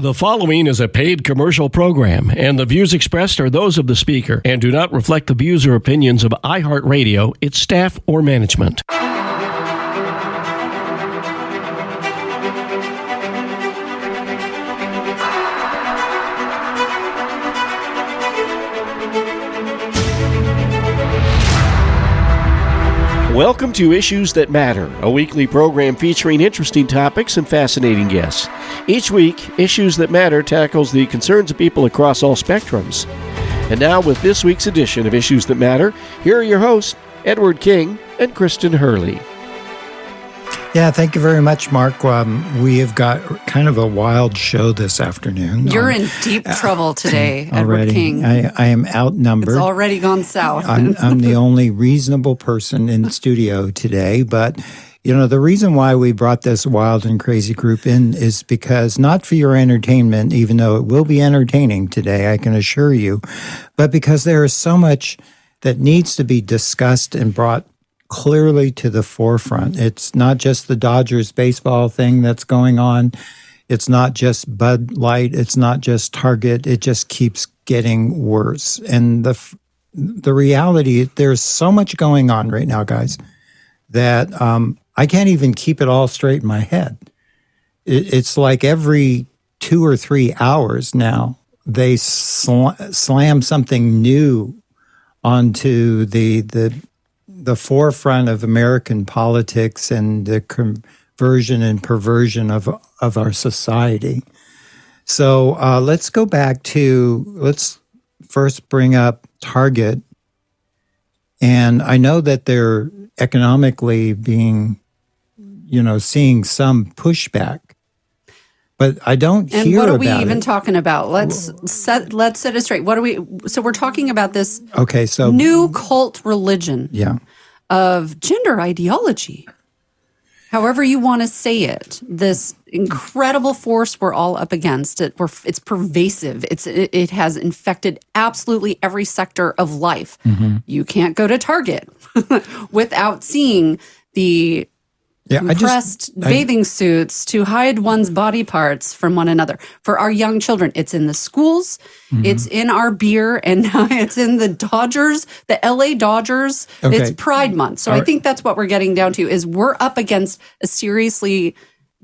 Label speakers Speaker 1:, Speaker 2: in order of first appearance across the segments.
Speaker 1: The following is a paid commercial program, and the views expressed are those of the speaker and do not reflect the views or opinions of iHeartRadio, its staff, or management. Welcome to Issues That Matter, a weekly program featuring interesting topics and fascinating guests. Each week, Issues That Matter tackles the concerns of people across all spectrums. And now, with this week's edition of Issues That Matter, here are your hosts, Edward King and Kristen Hurley.
Speaker 2: Yeah, thank you very much, Mark. Um, we have got kind of a wild show this afternoon.
Speaker 3: You're um, in deep trouble today,
Speaker 2: already.
Speaker 3: Edward King.
Speaker 2: I, I am outnumbered.
Speaker 3: It's already gone south.
Speaker 2: I'm, I'm the only reasonable person in the studio today, but. You know, the reason why we brought this wild and crazy group in is because not for your entertainment, even though it will be entertaining today, I can assure you, but because there is so much that needs to be discussed and brought clearly to the forefront. It's not just the Dodgers baseball thing that's going on. It's not just Bud Light. It's not just Target. It just keeps getting worse. And the the reality, there's so much going on right now, guys, that um, I can't even keep it all straight in my head. It, it's like every two or three hours now, they sl- slam something new onto the the the forefront of American politics and the conversion and perversion of of our society. So uh, let's go back to let's first bring up Target, and I know that they're economically being, you know, seeing some pushback. But I don't
Speaker 3: and
Speaker 2: hear
Speaker 3: what are we even
Speaker 2: it.
Speaker 3: talking about? Let's set let's set it straight. What are we? So we're talking about this
Speaker 2: Okay, so
Speaker 3: new cult religion
Speaker 2: yeah,
Speaker 3: of gender ideology. However you want to say it, this incredible force we're all up against. It, we're, it's pervasive. It's it, it has infected absolutely every sector of life.
Speaker 2: Mm-hmm.
Speaker 3: You can't go to Target without seeing the
Speaker 2: yeah. I
Speaker 3: compressed
Speaker 2: just I-
Speaker 3: bathing suits to hide one's body parts from one another. For our young children, it's in the schools,
Speaker 2: Mm-hmm.
Speaker 3: it's in our beer, and now it's in the Dodgers, the LA Dodgers.
Speaker 2: Okay.
Speaker 3: It's Pride Month. So
Speaker 2: All
Speaker 3: I think that's what we're getting down to is we're up against a seriously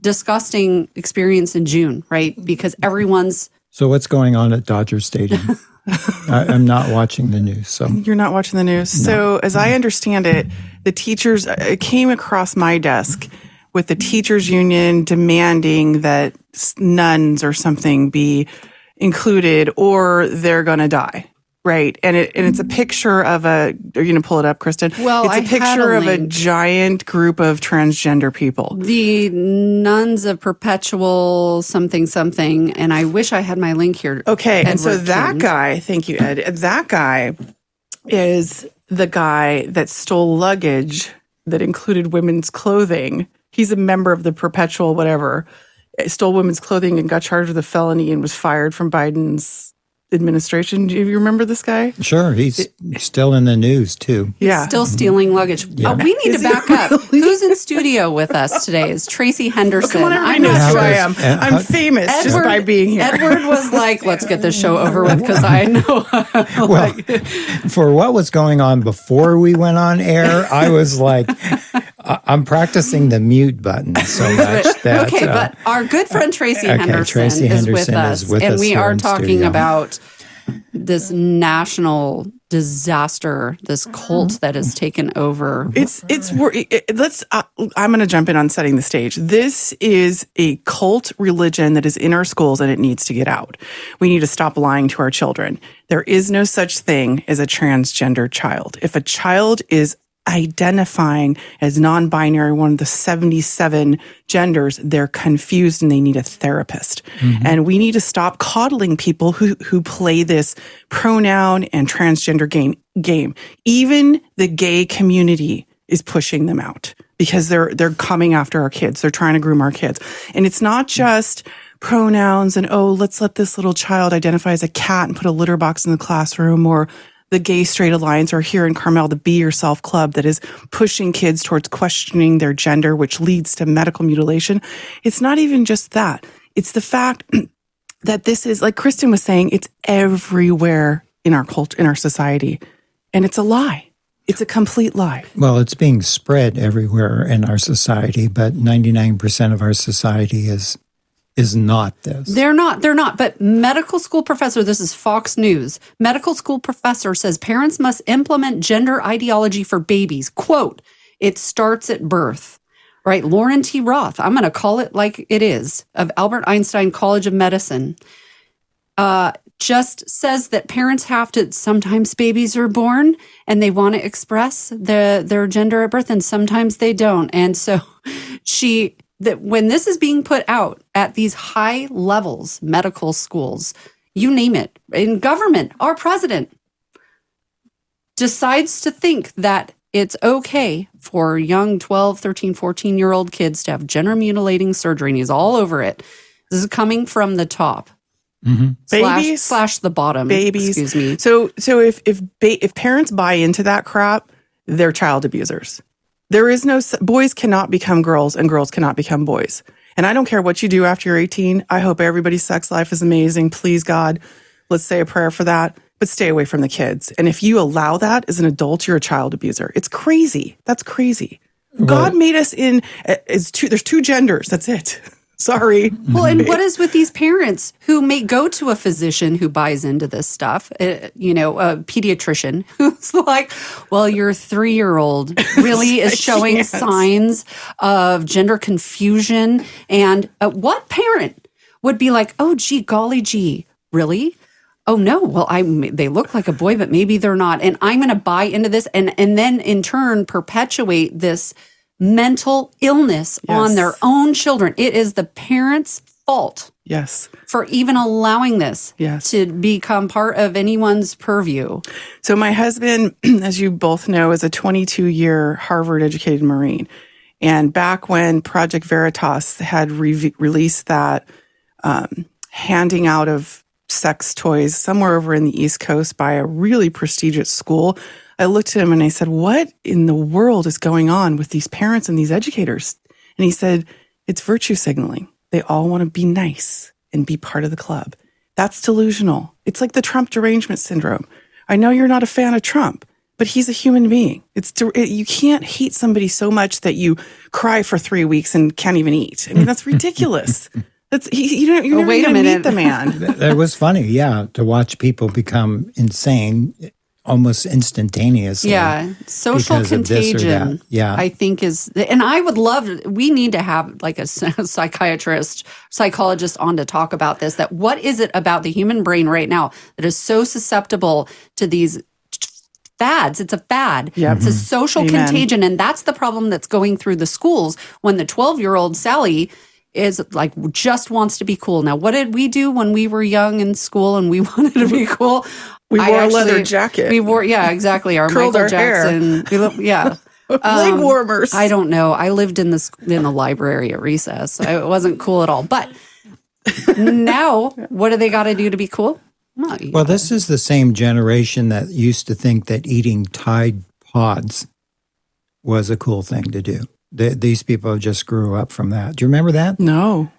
Speaker 3: disgusting experience in June, right? Because everyone's
Speaker 2: So what's going on at Dodger Stadium? I, I'm not watching the news, so
Speaker 4: You're not watching the news. So, as I understand it, the teachers, uh, it came across my desk with the teachers union demanding that nuns or something be included or they're going to die. Right. And it, and it's a picture of a, are you going to pull it up, Kristen?
Speaker 3: Well,
Speaker 4: it's a
Speaker 3: I
Speaker 4: picture
Speaker 3: a
Speaker 4: of a giant group of transgender people.
Speaker 3: the nuns of perpetual something something, and I wish I had my link here.
Speaker 4: Okay, and so
Speaker 3: Edward
Speaker 4: that
Speaker 3: King.
Speaker 4: guy, thank you, Ed. That guy is the guy that stole luggage that included women's clothing. He's a member of the perpetual whatever. Stole women's clothing and got charged with a felony and was fired from Biden's administration. Do you remember this guy?
Speaker 2: sure he's still in the news too.
Speaker 4: yeah.
Speaker 3: Still stealing luggage. Oh, we need
Speaker 4: Is
Speaker 3: to
Speaker 4: he
Speaker 3: back up. Who's in studio with us today? Is Tracy Henderson.
Speaker 4: Come on, everybody
Speaker 3: I'm
Speaker 4: knows
Speaker 3: not
Speaker 4: who
Speaker 3: sure.
Speaker 4: I am. I'm famous just by being here.
Speaker 3: Edward was like, "Let's get this show over with," because I know.
Speaker 2: Well, for what was going on before we went on air, I was like, I- I'm practicing the mute button so much that.
Speaker 3: okay,
Speaker 2: uh,
Speaker 3: but our good friend Tracy
Speaker 2: okay,
Speaker 3: Henderson,
Speaker 2: Tracy
Speaker 3: is, with us,
Speaker 2: is with
Speaker 3: and
Speaker 2: us
Speaker 3: we
Speaker 2: here
Speaker 3: are
Speaker 2: in
Speaker 3: talking
Speaker 2: studio.
Speaker 3: about this national disaster, this cult that has taken over.
Speaker 4: It's it's wor- it, it- let's. Uh, I'm going to jump in on setting the stage. This is a cult religion that is in our schools and it needs to get out. We need to stop lying to our children. There is no such thing as a transgender child. If a child is identifying as non-binary, one of the 77 genders, they're confused and they need a therapist. Mm-hmm. And we need to stop coddling people who, who play this pronoun and transgender game, game. Even the gay community is pushing them out because they're, they're coming after our kids. They're trying to groom our kids. And it's not mm-hmm. just pronouns and, oh, let's let this little child identify as a cat and put a litter box in the classroom or the Gay Straight Alliance or here in Carmel, the Be Yourself Club that is pushing kids towards questioning their gender, which leads to medical mutilation. It's not even just that. It's the fact that this is like Kristen was saying, it's everywhere in our culture, in our society, and it's a lie. It's a complete lie.
Speaker 2: Well, it's being spread everywhere in our society, but 99% of our society is is not this.
Speaker 3: They're not. They're not. But medical school professor, this is Fox News. Medical school professor says parents must implement gender ideology for babies. Quote, it starts at birth. Right. Lauren T. Roth, I'm going to call it like it is, of Albert Einstein College of Medicine, uh, just says that parents have to, sometimes babies are born and they want to express the, their gender at birth and sometimes they don't. And so she that when this is being put out at these high levels, medical schools, you name it, in government, our president decides to think that it's okay for young 12, 13, 14 year old kids to have gender mutilating surgery, and he's all over it. This is coming from the top.
Speaker 4: Mm-hmm.
Speaker 3: Slash,
Speaker 4: babies
Speaker 3: slash the bottom.
Speaker 4: Babies.
Speaker 3: Excuse me.
Speaker 4: So, so if if ba- if parents buy into that crap, they're child abusers. There is no boys cannot become girls and girls cannot become boys. And I don't care what you do after you're 18. I hope everybody's sex life is amazing. Please God, let's say a prayer for that. But stay away from the kids. And if you allow that as an adult, you're a child abuser. It's crazy. That's crazy. God made us in eh, as two. There's two genders. That's it. Sorry.
Speaker 3: Well, and what is with these parents who may go to a physician who buys into this stuff? Uh, you know, a pediatrician who's like, "Well, your three-year-old really is showing signs of gender confusion." And uh, what parent would be like, "Oh, gee, golly, gee, really?" Oh no! Well, I they look like a boy, but maybe they're not, and I'm going to buy into this, and and then in turn perpetuate this mental illness yes. on their own children. It is the parents' fault.
Speaker 4: Yes.
Speaker 3: For even allowing this
Speaker 4: yes.
Speaker 3: to become part of anyone's purview.
Speaker 4: So, my husband, as you both know, is a 22 year Harvard educated Marine. And back when Project Veritas had re- released that um, handing out of sex toys somewhere over in the East Coast by a really prestigious school, I looked at him and I said, What in the world is going on with these parents and these educators? And he said, It's virtue signaling. They all want to be nice and be part of the club. That's delusional. It's like the Trump derangement syndrome. I know you're not a fan of Trump, but he's a human being. It's you can't hate somebody so much that you cry for three weeks and can't even eat. I mean, that's ridiculous. That's he, you don't. You're oh, never wait a minute. meet the man.
Speaker 2: That was funny, yeah, to watch people become insane almost instantaneously.
Speaker 3: Yeah, social contagion.
Speaker 2: Yeah,
Speaker 3: I think is, and I would love. We need to have like a psychiatrist, psychologist on to talk about this. That what is it about the human brain right now that is so susceptible to these fads. It's a fad.
Speaker 4: Yep.
Speaker 3: It's a mm-hmm. social Amen. contagion. And that's the problem that's going through the schools when the 12 year old Sally is like just wants to be cool. Now, what did we do when we were young in school and we wanted to be cool?
Speaker 4: We wore actually, a leather jacket.
Speaker 3: We wore, yeah, exactly. Our Curled Michael our Jackson. We, yeah.
Speaker 4: Leg um, warmers.
Speaker 3: I don't know. I lived in this in the library at recess. I, it wasn't cool at all. But now, what do they got to do to be cool?
Speaker 2: Well, well this is the same generation that used to think that eating Tide Pods was a cool thing to do. The, these people just grew up from that. Do you remember that?
Speaker 4: No.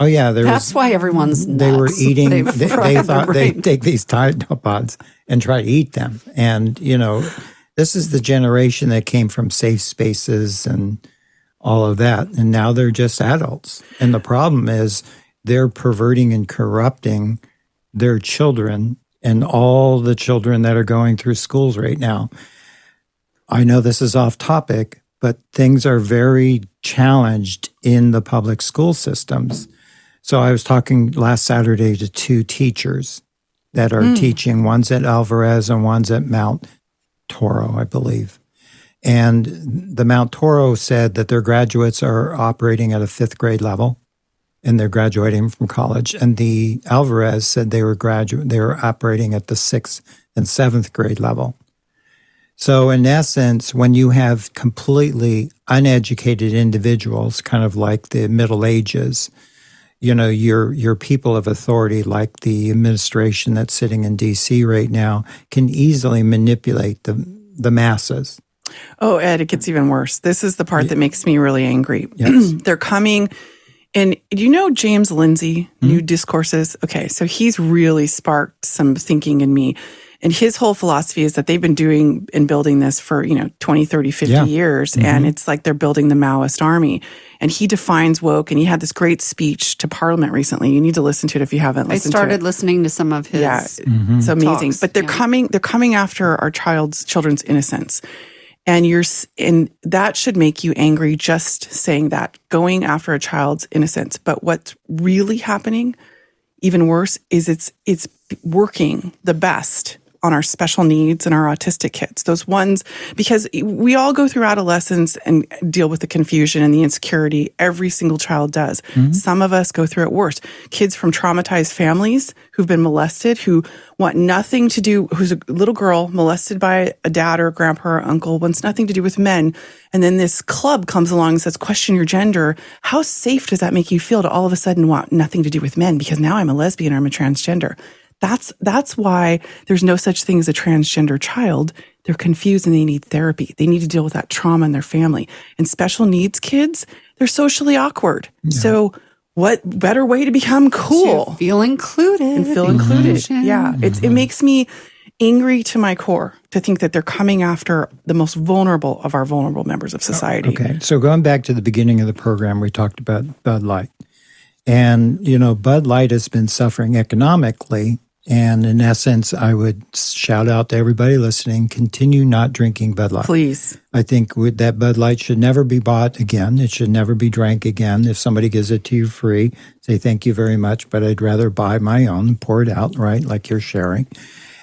Speaker 2: Oh yeah,
Speaker 3: there that's was, why everyone's.
Speaker 2: They were eating. they, they thought they'd take these Tide Pods and try to eat them, and you know, this is the generation that came from safe spaces and all of that, and now they're just adults. And the problem is they're perverting and corrupting their children and all the children that are going through schools right now. I know this is off topic, but things are very challenged in the public school systems. So I was talking last Saturday to two teachers that are mm. teaching. One's at Alvarez and one's at Mount Toro, I believe. And the Mount Toro said that their graduates are operating at a fifth grade level and they're graduating from college. And the Alvarez said they were graduate they were operating at the sixth and seventh grade level. So in essence, when you have completely uneducated individuals, kind of like the Middle Ages, you know your your people of authority like the administration that's sitting in DC right now can easily manipulate the the masses.
Speaker 4: Oh, Ed, it gets even worse. This is the part that makes me really angry.
Speaker 2: Yes.
Speaker 4: They're coming And do you know James Lindsay, hmm? New Discourses? Okay, so he's really sparked some thinking in me. And his whole philosophy is that they've been doing and building this for, you know, 20, 30, 50
Speaker 2: Yeah.
Speaker 4: years. Mm-hmm. And it's like they're building the Maoist army. And he defines woke and he had this great speech to Parliament recently. You need to listen to it if you haven't
Speaker 3: I
Speaker 4: listened
Speaker 3: started
Speaker 4: to it.
Speaker 3: I started listening to some of his.
Speaker 4: Yeah, mm-hmm. it's amazing.
Speaker 3: Talks,
Speaker 4: but they're
Speaker 3: yeah.
Speaker 4: coming. They're coming after our child's children's innocence, and you're and that should make you angry just saying that going after a child's innocence. But what's really happening, even worse, is it's it's working the best on our special needs and our autistic kids. Those ones because we all go through adolescence and deal with the confusion and the insecurity. Every single child does. Mm-hmm. Some of us go through it worse. Kids from traumatized families who've been molested, who want nothing to do, who's a little girl molested by a dad or a grandpa or uncle, wants nothing to do with men. And then this club comes along and says, question your gender. How safe does that make you feel to all of a sudden want nothing to do with men? Because now I'm a lesbian or I'm a transgender. That's that's why there's no such thing as a transgender child. They're confused and they need therapy. They need to deal with that trauma in their family. And special needs kids, they're socially awkward. So what better way to become cool
Speaker 3: Feel included.
Speaker 4: and feel included? Yeah, it's it mm-hmm. makes me angry to my core to think that they're coming after the most vulnerable of our vulnerable members of oh, society.
Speaker 2: Okay. So going back to the beginning of the program, we talked about Bud Light. And, you know, Bud Light has been suffering economically. And in essence, I would shout out to everybody listening continue not drinking Bud Light.
Speaker 4: Please.
Speaker 2: I think that Bud Light should never be bought again. It should never be drank again. If somebody gives it to you free, say thank you very much, but I'd rather buy my own and pour it out, right? Like you're sharing.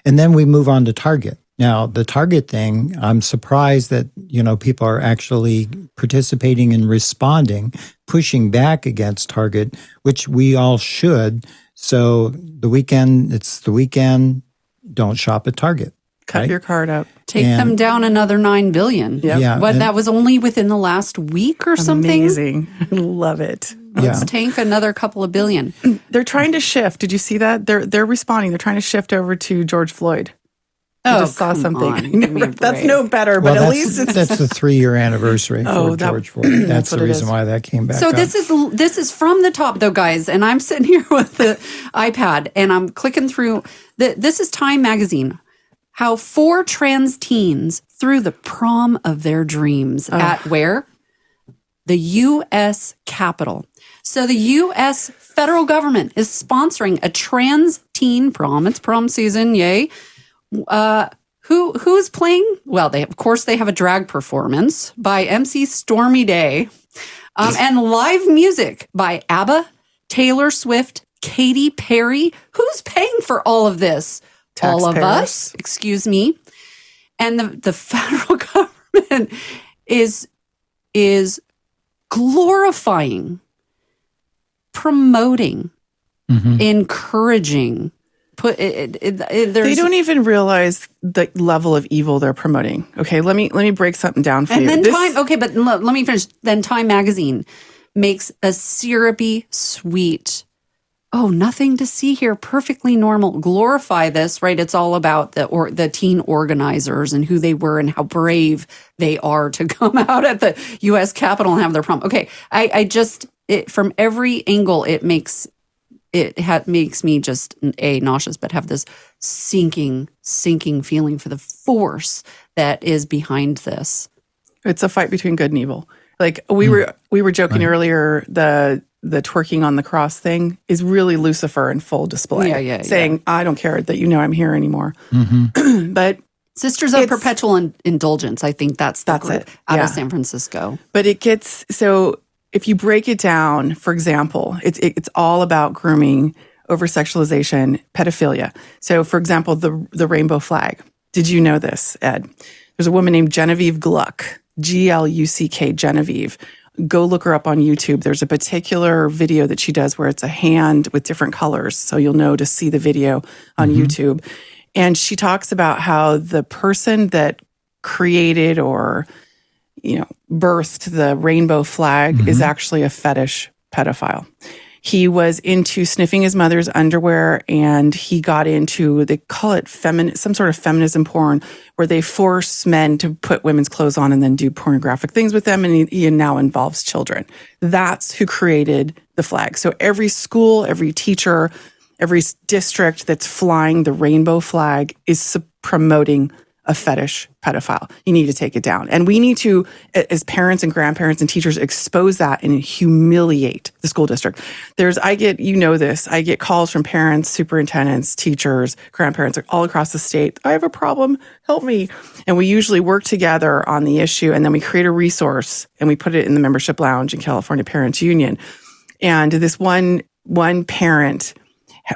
Speaker 2: And then we move on to Target. Now, the Target thing, I'm surprised that, you know, people are actually participating and responding, pushing back against Target, which we all should. So the weekend, it's the weekend, don't shop at Target.
Speaker 4: Cut
Speaker 2: Right.
Speaker 4: your card up.
Speaker 3: Take
Speaker 2: And-
Speaker 3: them down another nine billion.
Speaker 4: Yep.
Speaker 2: Yeah,
Speaker 3: What
Speaker 2: and-
Speaker 3: that was only within the last week or something.
Speaker 4: Amazing. Love it.
Speaker 3: Let's
Speaker 2: Yeah.
Speaker 3: tank another couple of billion.
Speaker 4: They're trying to shift. Did you see that? They're they're responding. They're trying to shift over to George Floyd. I
Speaker 3: Oh,
Speaker 4: just saw something.
Speaker 3: on. Give me
Speaker 4: That's no better, but at least it's
Speaker 2: that's the three year anniversary
Speaker 4: Oh,
Speaker 2: for
Speaker 4: that-
Speaker 2: George Floyd. That's,
Speaker 4: that's
Speaker 2: the reason
Speaker 4: is.
Speaker 2: why that came back.
Speaker 3: So
Speaker 2: up.
Speaker 3: this is this is from the top though, guys, and I'm sitting here with the iPad and I'm clicking through. The, this is Time Magazine. How four trans teens threw the prom of their dreams at where the U.S. Capitol. So the U.S. federal government is sponsoring a trans teen prom. It's prom season, yay! Uh, who who is playing? Well, they of course they have a drag performance by MC Stormy Day, um, and live music by ABBA, Taylor Swift, Katy Perry. Who's paying for all of this? All of us. Excuse me. And the the federal government is is glorifying, promoting, encouraging. Put it, it, it,
Speaker 4: they don't even realize the level of evil they're promoting. Okay, let me let me break something down for
Speaker 3: And
Speaker 4: you.
Speaker 3: then
Speaker 4: This-
Speaker 3: Time, okay, but let, let me finish. Then Time Magazine makes a syrupy, sweet, oh, nothing to see here, perfectly normal. Glorify this, right? It's all about the or the teen organizers and who they were and how brave they are to come out at the U.S. Capitol and have their prom. Okay, I, I just it from every angle it makes it ha- makes me just a nauseous, but have this sinking, sinking feeling for the force that is behind this.
Speaker 4: It's a fight between good and evil. Like we mm. were we were joking earlier, the the twerking on the cross thing is really Lucifer in full display.
Speaker 3: Yeah, yeah, yeah.
Speaker 4: saying I don't care that you know I'm here anymore. Mm-hmm. but
Speaker 3: Sisters of Perpetual in- Indulgence. I think that's the
Speaker 4: That's
Speaker 3: group
Speaker 4: it.
Speaker 3: out
Speaker 4: Yeah.
Speaker 3: of San Francisco.
Speaker 4: but it gets so if you break it down, for example, it's it, it's all about grooming, over sexualization, pedophilia. So, for example, the the rainbow flag. Did you know this, Ed? There's a woman named Genevieve Gluck, G L U C K, Genevieve. Go look her up on YouTube. There's a particular video that she does where it's a hand with different colors. So you'll know to see the video on mm-hmm. YouTube. And she talks about how the person that created or you know, birthed the rainbow flag is mm-hmm. actually a fetish pedophile. he was into sniffing his mother's underwear and he got into they call it femin some sort of feminism porn where they force men to put women's clothes on and then do pornographic things with them and he, he now involves children. That's who created the flag. So every school every teacher every district that's flying the rainbow flag is promoting a fetish pedophile. You need to take it down. And we need to, as parents and grandparents and teachers, expose that and humiliate the school district. There's, I get, you know this, I get calls from parents, superintendents, teachers, grandparents all across the state. I have a problem. Help me. And we usually work together on the issue and then we create a resource and we put it in the membership lounge in California Parents Union. And this one, one parent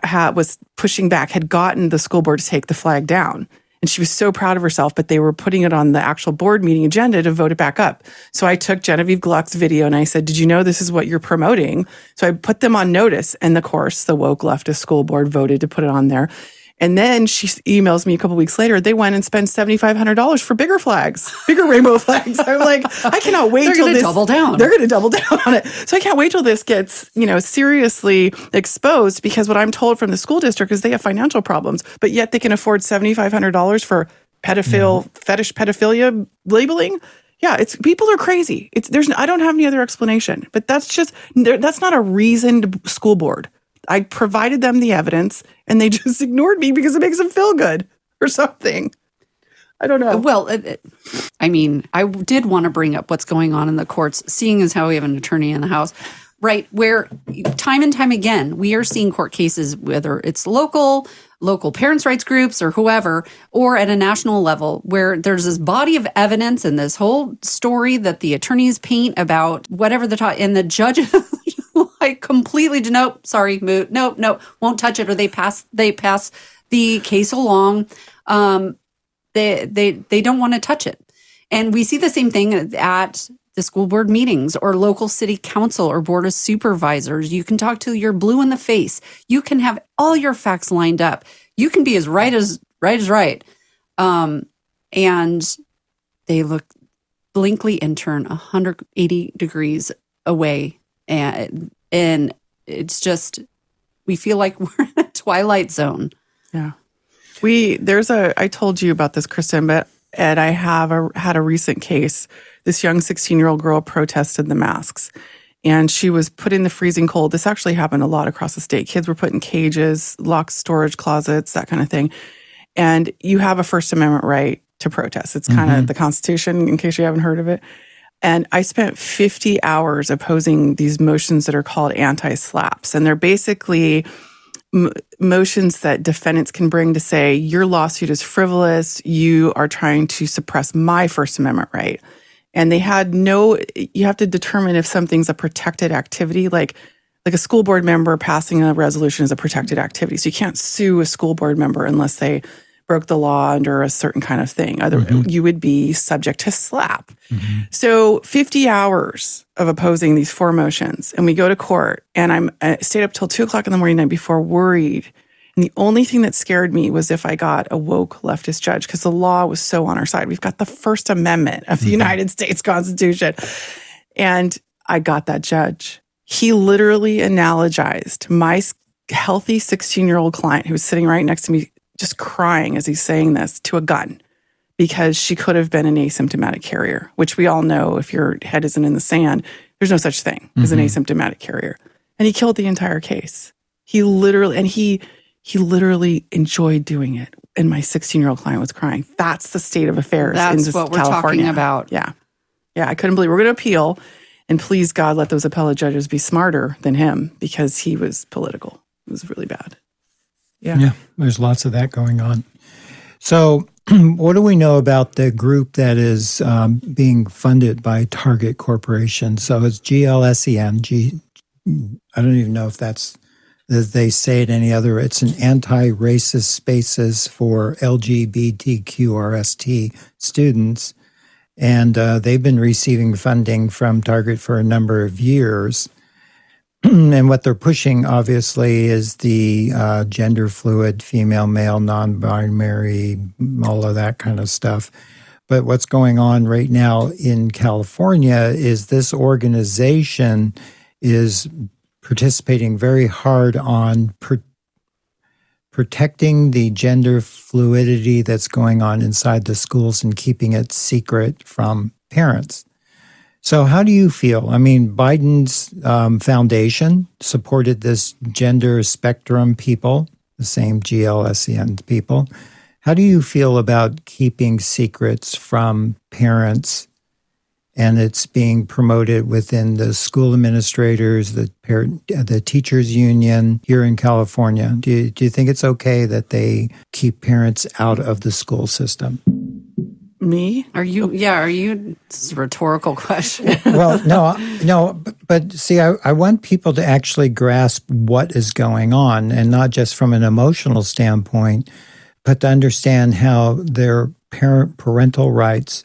Speaker 4: ha- was pushing back, had gotten the school board to take the flag down and she was so proud of herself, but they were putting it on the actual board meeting agenda to vote it back up. So I took Genevieve Gluck's video and I said, Did you know this is what you're promoting? So I put them on notice. And of course, the woke leftist school board voted to put it on there. And then she emails me a couple weeks later. They went and spent seventy five hundred dollars for bigger flags, bigger rainbow flags. I'm like, I cannot wait
Speaker 3: they're
Speaker 4: till this
Speaker 3: double down.
Speaker 4: They're going to double down on it. So I can't wait till this gets you know seriously exposed because what I'm told from the school district is they have financial problems, but yet they can afford seventy five hundred dollars for pedophile mm-hmm. fetish pedophilia labeling. Yeah, it's people are crazy. It's there's I don't have any other explanation, but that's just that's not a reasoned school board. I provided them the evidence and they just ignored me because it makes them feel good or something. I don't know.
Speaker 3: Well, I mean, I did want to bring up what's going on in the courts, seeing as how we have an attorney in the house, right? Where time and time again, we are seeing court cases, whether it's local, local parents' rights groups or whoever, or at a national level, where there's this body of evidence and this whole story that the attorneys paint about whatever the top, and the judges like completely nope, sorry, moot, nope, nope, won't touch it, or they pass they pass the case along. Um, they they they don't want to touch it, and we see the same thing at the school board meetings or local city council or board of supervisors. You can talk to your blue in the face. You can have all your facts lined up. You can be as right as right as right. Um, and they look blinkly and turn 180 degrees away and and it's just we feel like we're in a twilight zone.
Speaker 4: Yeah. We there's a I told you about this, Kristen, but Ed, I have a, had a recent case. This young 16 year old girl protested the masks and she was put in the freezing cold. This actually happened a lot across the state. Kids were put in cages, locked storage closets, that kind of thing. And you have a First Amendment right to protest. It's kind of mm-hmm. the Constitution, in case you haven't heard of it. And I spent 50 hours opposing these motions that are called anti SLAPPs. And they're basically m- motions that defendants can bring to say, your lawsuit is frivolous. You are trying to suppress my First Amendment right. And they had no, you have to determine if something's a protected activity. Like, like a school board member passing a resolution is a protected activity. So you can't sue a school board member unless they broke the law under a certain kind of thing. Other, mm-hmm. you would be subject to SLAPP. Mm-hmm. So 50 hours of opposing these four motions, and we go to court, and I'm I stayed up till two o'clock in the morning night before, worried. And the only thing that scared me was if I got a woke leftist judge, because the law was so on our side. We've got the First Amendment of the mm-hmm. United States Constitution, and I got that judge. He literally analogized my healthy 16 year old client who was sitting right next to me just crying as he's saying this to a gun because she could have been an asymptomatic carrier, which we all know if your head isn't in the sand, there's no such thing mm-hmm. as an mm-hmm. asymptomatic carrier. And he killed the entire case. He literally, and he, he literally enjoyed doing it. And my 16 year old client was crying. That's the state of affairs
Speaker 3: That's
Speaker 4: in
Speaker 3: what we're
Speaker 4: California.
Speaker 3: talking about.
Speaker 4: Yeah. Yeah. I couldn't believe we're going to appeal. And please, God, let those appellate judges be smarter than him because he was political. It was really bad.
Speaker 2: Yeah. Yeah. There's lots of that going on. So, what do we know about the group that is um, being funded by Target Corporation? So it's GLSEN. G, I don't even know if that's that they say it any other. It's an anti-racist spaces for LGBTQRST students, and uh, they've been receiving funding from Target for a number of years. and what they're pushing, obviously, is the uh, gender fluid, female, male, non binary, all of that kind of stuff. But what's going on right now in California is this organization is participating very hard on pr- protecting the gender fluidity that's going on inside the schools and keeping it secret from parents. So, how do you feel? I mean, Biden's um, foundation supported this gender spectrum people, the same GLSEN people. How do you feel about keeping secrets from parents and it's being promoted within the school administrators, the parent, the teachers union here in California. Do you, do you think it's okay that they keep parents out of the school system?
Speaker 4: Me?
Speaker 3: Are you? Yeah. Are you? This is a rhetorical question.
Speaker 2: well, no, no, but, but see, I, I want people to actually grasp what is going on, and not just from an emotional standpoint, but to understand how their parent parental rights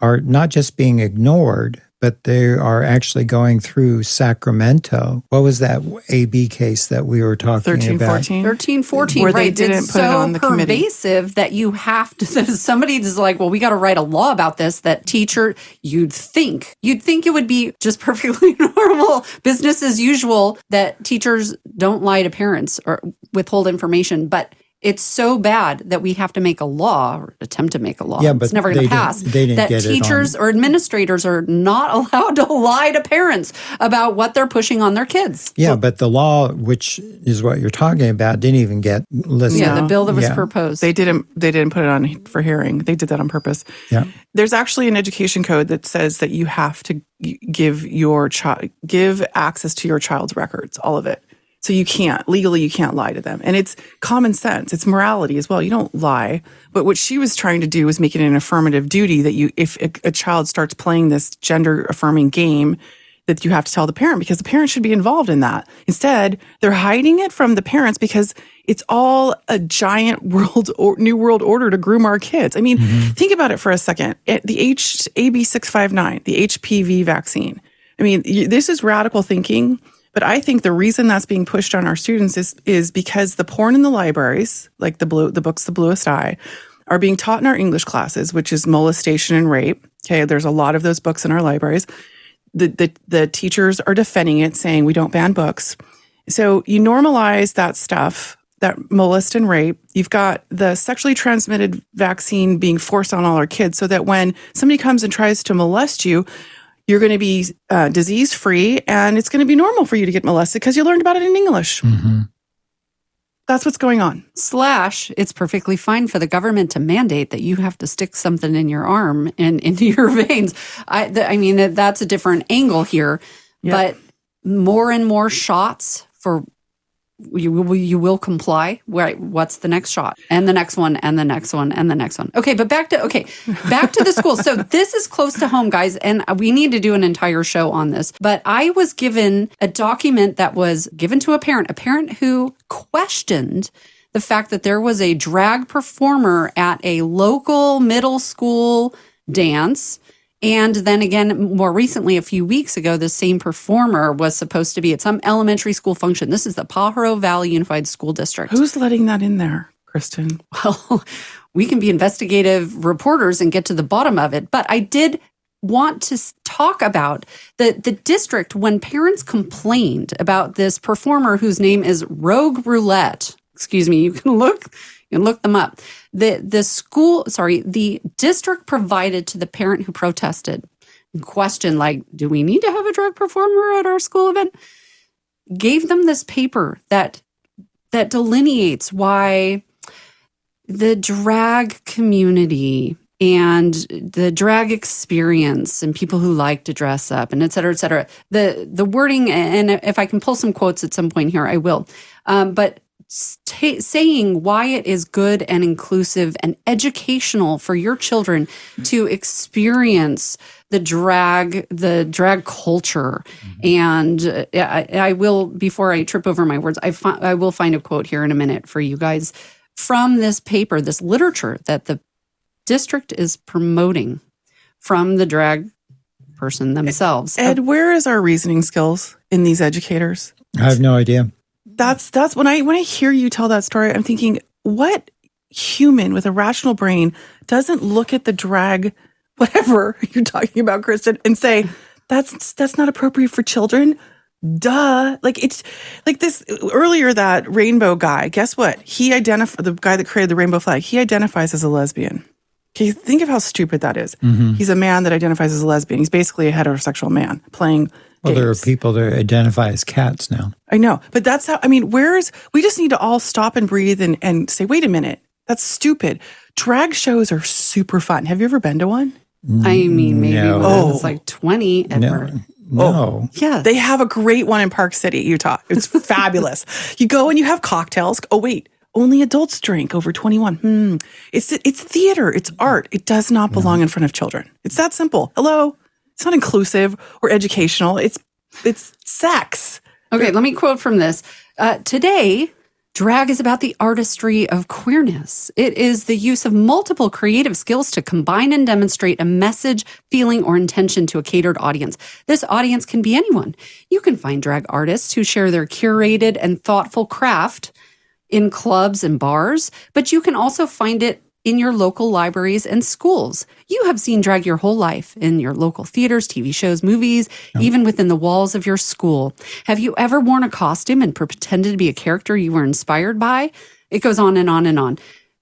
Speaker 2: are not just being ignored, but they are actually going through Sacramento. What was that AB case that we were talking
Speaker 4: 13,
Speaker 2: about?
Speaker 4: 14?
Speaker 3: 13, 14,
Speaker 4: Where they
Speaker 3: right.
Speaker 4: didn't
Speaker 3: it's
Speaker 4: put it
Speaker 3: so
Speaker 4: on the committee.
Speaker 3: pervasive that you have to, somebody's like, well, we got to write a law about this that teacher, you'd think, you'd think it would be just perfectly normal, business as usual that teachers don't lie to parents or withhold information. But it's so bad that we have to make a law or attempt to make a law.
Speaker 2: Yeah, but
Speaker 3: it's never going
Speaker 2: they
Speaker 3: to
Speaker 2: didn't-
Speaker 3: pass.
Speaker 2: they didn't
Speaker 3: that
Speaker 2: get it on-
Speaker 3: teachers or administrators are not allowed to lie to parents about what they're pushing on their kids.
Speaker 2: Yeah, but the law, which is what you're talking about, didn't even get listed.
Speaker 3: Yeah, the bill that was
Speaker 2: Yeah.
Speaker 3: proposed.
Speaker 4: They didn't. They didn't put it on for hearing. They did that on purpose.
Speaker 2: Yeah.
Speaker 4: There's actually an education code that says that you have to give your child give access to your child's records, all of it. So you can't legally you can't lie to them, and it's common sense. It's morality as well. You don't lie. But what she was trying to do was make it an affirmative duty that you, if a, a child starts playing this gender affirming game, that you have to tell the parent because the parent should be involved in that. Instead, they're hiding it from the parents because it's all a giant world or new world order to groom our kids. I mean, mm-hmm. think about it for a second. The H AB six five nine, the HPV vaccine. I mean, this is radical thinking. But I think the reason that's being pushed on our students is is because the porn in the libraries, like the blue the books The Bluest Eye, are being taught in our English classes, which is molestation and rape. Okay, there's a lot of those books in our libraries. The the, the teachers are defending it, saying we don't ban books. So you normalize that stuff, that molest and rape. You've got the sexually transmitted vaccine being forced on all our kids, so that when somebody comes and tries to molest you, you're going to be uh, disease free and it's going to be normal for you to get molested because you learned about it in English. That's what's going on.
Speaker 3: slash it's perfectly fine for the government to mandate that you have to stick something in your arm and into your veins i th- i mean that's a different angle here but more and more shots for you will you will comply. Right. What's the next shot? And the next one and the next one and the next one. Okay but back to okay back to the school. So this is close to home guys and we need to do an entire show on this. But i was given a document that was given to a parent a parent who questioned the fact that there was a drag performer at a local middle school dance and then again, more recently, a few weeks ago, the same performer was supposed to be at some elementary school function. This is the Pajaro Valley Unified School District.
Speaker 4: Who's letting that in there, Kristen?
Speaker 3: Well, we can be investigative reporters and get to the bottom of it. But I did want to talk about the, the district when parents complained about this performer whose name is Rogue Roulette. Excuse me, you can look you can look them up. The the school, sorry, the district provided to the parent who protested question like, do we need to have a drag performer at our school event? Gave them this paper that that delineates why the drag community and the drag experience and people who like to dress up and et cetera, et cetera. The the wording and if I can pull some quotes at some point here, I will. Um, but sta saying why it is good and inclusive and educational for your children to experience the drag the drag culture and uh, I, I will before i trip over my words I, fi- I will find a quote here in a minute for you guys from this paper this literature that the district is promoting from the drag person themselves
Speaker 4: Ed, where is our reasoning skills in these educators?
Speaker 2: I have no idea.
Speaker 4: That's that's when I when I hear you tell that story, I'm thinking, what human with a rational brain doesn't look at the drag, whatever you're talking about, Kristen, and say, that's that's not appropriate for children. duh. Like it's like this earlier that rainbow guy. Guess what? He identified the guy that created the rainbow flag. He identifies as a lesbian. Okay, think of how stupid that is.
Speaker 2: Mm-hmm.
Speaker 4: He's a man that identifies as a lesbian. He's basically a heterosexual man playing.
Speaker 2: Well, there are people that identify as cats now.
Speaker 4: I know, but that's how. I mean, where's we just need to all stop and breathe and and say, wait a minute, that's stupid. Drag shows are super fun. Have you ever been to one?
Speaker 3: I mean, maybe
Speaker 2: No.
Speaker 3: when I
Speaker 4: Oh.
Speaker 3: was like 20.
Speaker 2: No,
Speaker 3: Edward.
Speaker 2: no.
Speaker 3: Yes.
Speaker 4: They have a great one in Park City, Utah. It's fabulous. You go and you have cocktails. Oh wait, only adults drink over 21. Hmm. It's it's theater, it's art. It does not belong in front of children. It's that simple. Hello. It's not inclusive or educational. It's it's sex.
Speaker 3: Okay, let me quote from this. Uh, today, drag is about the artistry of queerness. It is the use of multiple creative skills to combine and demonstrate a message, feeling, or intention to a catered audience. This audience can be anyone. You can find drag artists who share their curated and thoughtful craft in clubs and bars, but you can also find it in your local libraries and schools. You have seen drag your whole life in your local theaters, TV shows, movies, even within the walls of your school. Have you ever worn a costume and pretended to be a character you were inspired by? It goes on and on and on.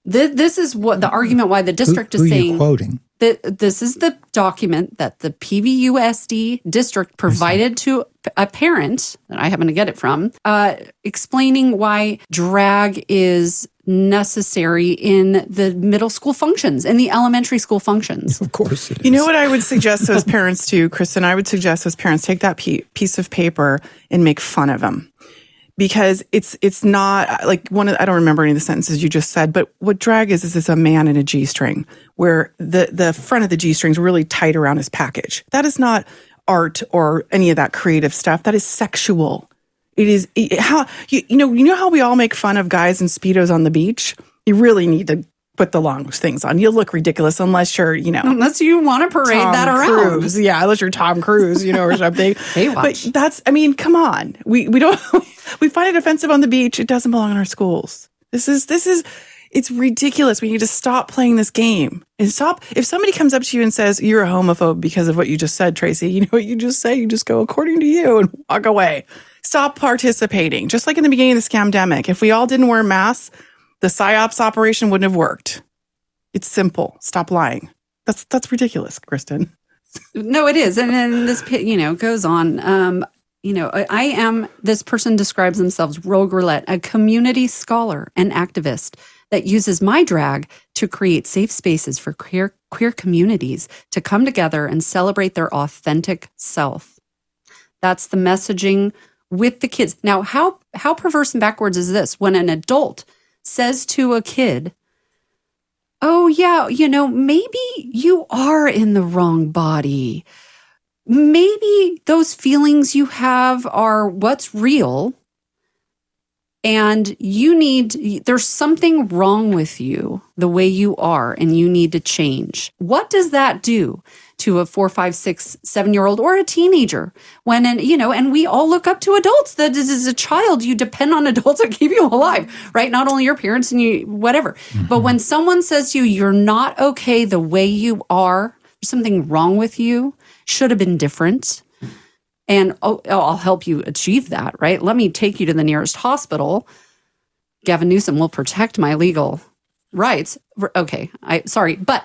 Speaker 3: Th- This is what the argument why the district
Speaker 2: Who, who
Speaker 3: is
Speaker 2: are you
Speaker 3: saying
Speaker 2: quoting?
Speaker 3: that this is the document that the PVUSD district provided to a parent that I happen to get it from, uh, explaining why drag is necessary in the middle school functions and the elementary school functions.
Speaker 2: Of course it is.
Speaker 4: You know what I would suggest those parents do, Kristen? I would suggest those parents take that piece of paper and make fun of them. Because it's it's not like one of I don't remember any of the sentences you just said, but what drag is is it's a man in a G string where the the front of the G string is really tight around his package. That is not art or any of that creative stuff. That is sexual. It is it, how you, you know you know how we all make fun of guys in speedos on the beach. You really need to put the long things on. You'll look ridiculous unless you're you know
Speaker 3: Unless you want to parade
Speaker 4: Tom
Speaker 3: that around.
Speaker 4: Cruise. Yeah, unless you're Tom Cruise, you know, or something.
Speaker 3: Baywatch.
Speaker 4: But that's, I mean, come on. We we don't we find it offensive on the beach. It doesn't belong in our schools. This is this is it's ridiculous. We need to stop playing this game and stop. If somebody comes up to you and says you're a homophobe because of what you just said, Tracy, you know what you just say. You just go according to you and walk away. Stop participating. Just like in the beginning of the scamdemic, if we all didn't wear masks, the psyops operation wouldn't have worked. It's simple. Stop lying. That's that's ridiculous, Kristen.
Speaker 3: No, it is, and then this you know goes on. Um, you know, I, I am. This person describes themselves Rogue Roulette, a community scholar and activist that uses my drag to create safe spaces for queer queer communities to come together and celebrate their authentic self. That's the messaging with the kids. Now, how how perverse and backwards is this when an adult says to a kid, Oh, yeah, you know, maybe you are in the wrong body. Maybe those feelings you have are what's real. And you need, there's something wrong with you, the way you are, and you need to change. What does that do to a four, five, six, seven year old or a teenager? When, and you know, and we all look up to adults. that as a child, you depend on adults that keep you alive, right? Not only your parents and you, whatever. But mm-hmm. when someone says to you, you're not okay the way you are, there's something wrong with you, should have been different and oh, I'll help you achieve that, right? Let me take you to the nearest hospital. Gavin Newsom will protect my legal rights. Okay, I sorry, but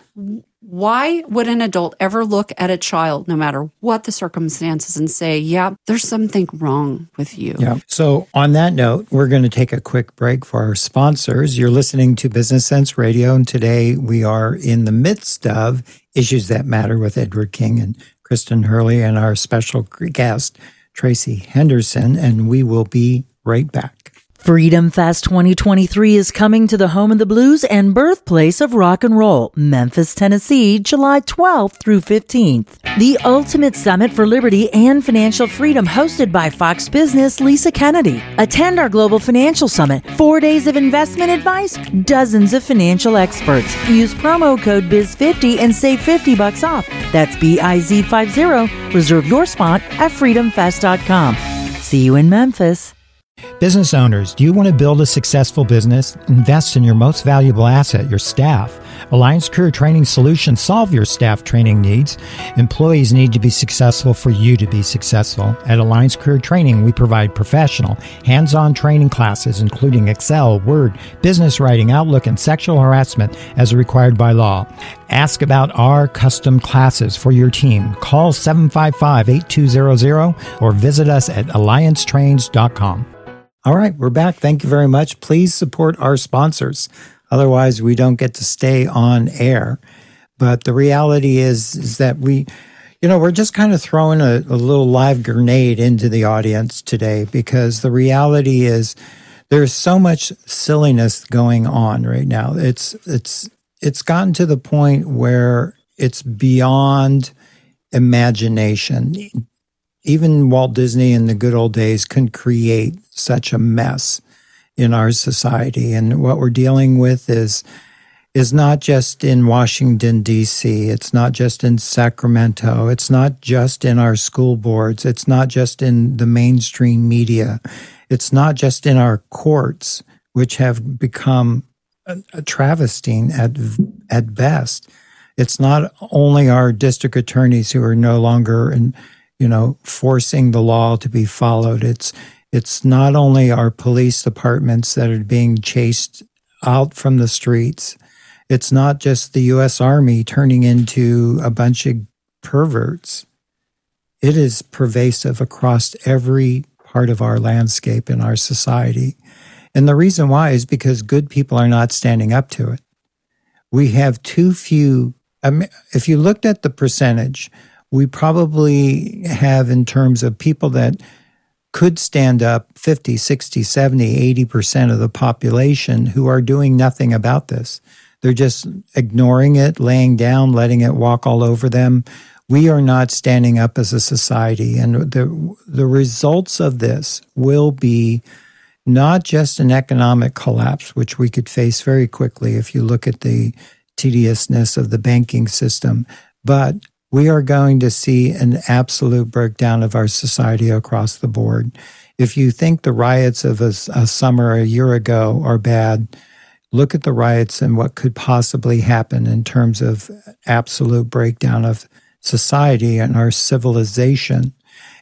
Speaker 3: why would an adult ever look at a child, no matter what the circumstances, and say, "Yeah, there's something wrong with you"?
Speaker 2: Yeah. So, on that note, we're going to take a quick break for our sponsors. You're listening to Business Cents Radio, and today we are in the midst of Issues That Matter with Edward King and Kristen Hurley and our special guest, Tracy Henderson, and we will be right back.
Speaker 5: Freedom Fest 2023 is coming to the home of the blues and birthplace of rock and roll, Memphis, Tennessee, July 12th through 15th. The ultimate summit for liberty and financial freedom hosted by Fox Business Lisa Kennedy. Attend our global financial summit, four days of investment advice, dozens of financial experts. Use promo code BIZ50 and save 50 bucks off. That's B-I-Z 50. Reserve your spot at freedomfest.com. See you in Memphis.
Speaker 2: Business owners, do you want to build a successful business? Invest in your most valuable asset, your staff. Alliance Career Training Solutions solve your staff training needs. Employees need to be successful for you to be successful. At Alliance Career Training, we provide professional, hands-on training classes including Excel, Word, business writing, Outlook, and sexual harassment as required by law. Ask about our custom classes for your team. Call 755-8200 or visit us at alliancetrains.com. All right, we're back. Thank you very much. Please support our sponsors. Otherwise, we don't get to stay on air. But the reality is, is that we, you know, we're just kind of throwing a, a little live grenade into the audience today because the reality is there's so much silliness going on right now. It's it's it's gotten to the point where it's beyond imagination even Walt Disney in the good old days couldn't create such a mess in our society. And what we're dealing with is is not just in Washington D.C. It's not just in Sacramento. It's not just in our school boards. It's not just in the mainstream media. It's not just in our courts, which have become a, travesty at at best. It's not only our district attorneys who are no longer you know, forcing the law to be followed. It's it's not only our police departments that are being chased out from the streets. It's not just the US Army turning into a bunch of perverts. It is pervasive across every part of our landscape in our society. And the reason why is because good people are not standing up to it. We have too few. I mean, if you looked at the percentage we probably have in terms of people that could stand up 50, 60, 70, 80% of the population who are doing nothing about this. They're just ignoring it, laying down, letting it walk all over them. We are not standing up as a society. And the, the results of this will be not just an economic collapse, which we could face very quickly if you look at the tediousness of the banking system, but we are going to see an absolute breakdown of our society across the board. If you think the riots of a, a summer a year ago are bad, look at the riots and what could possibly happen in terms of absolute breakdown of society and our civilization.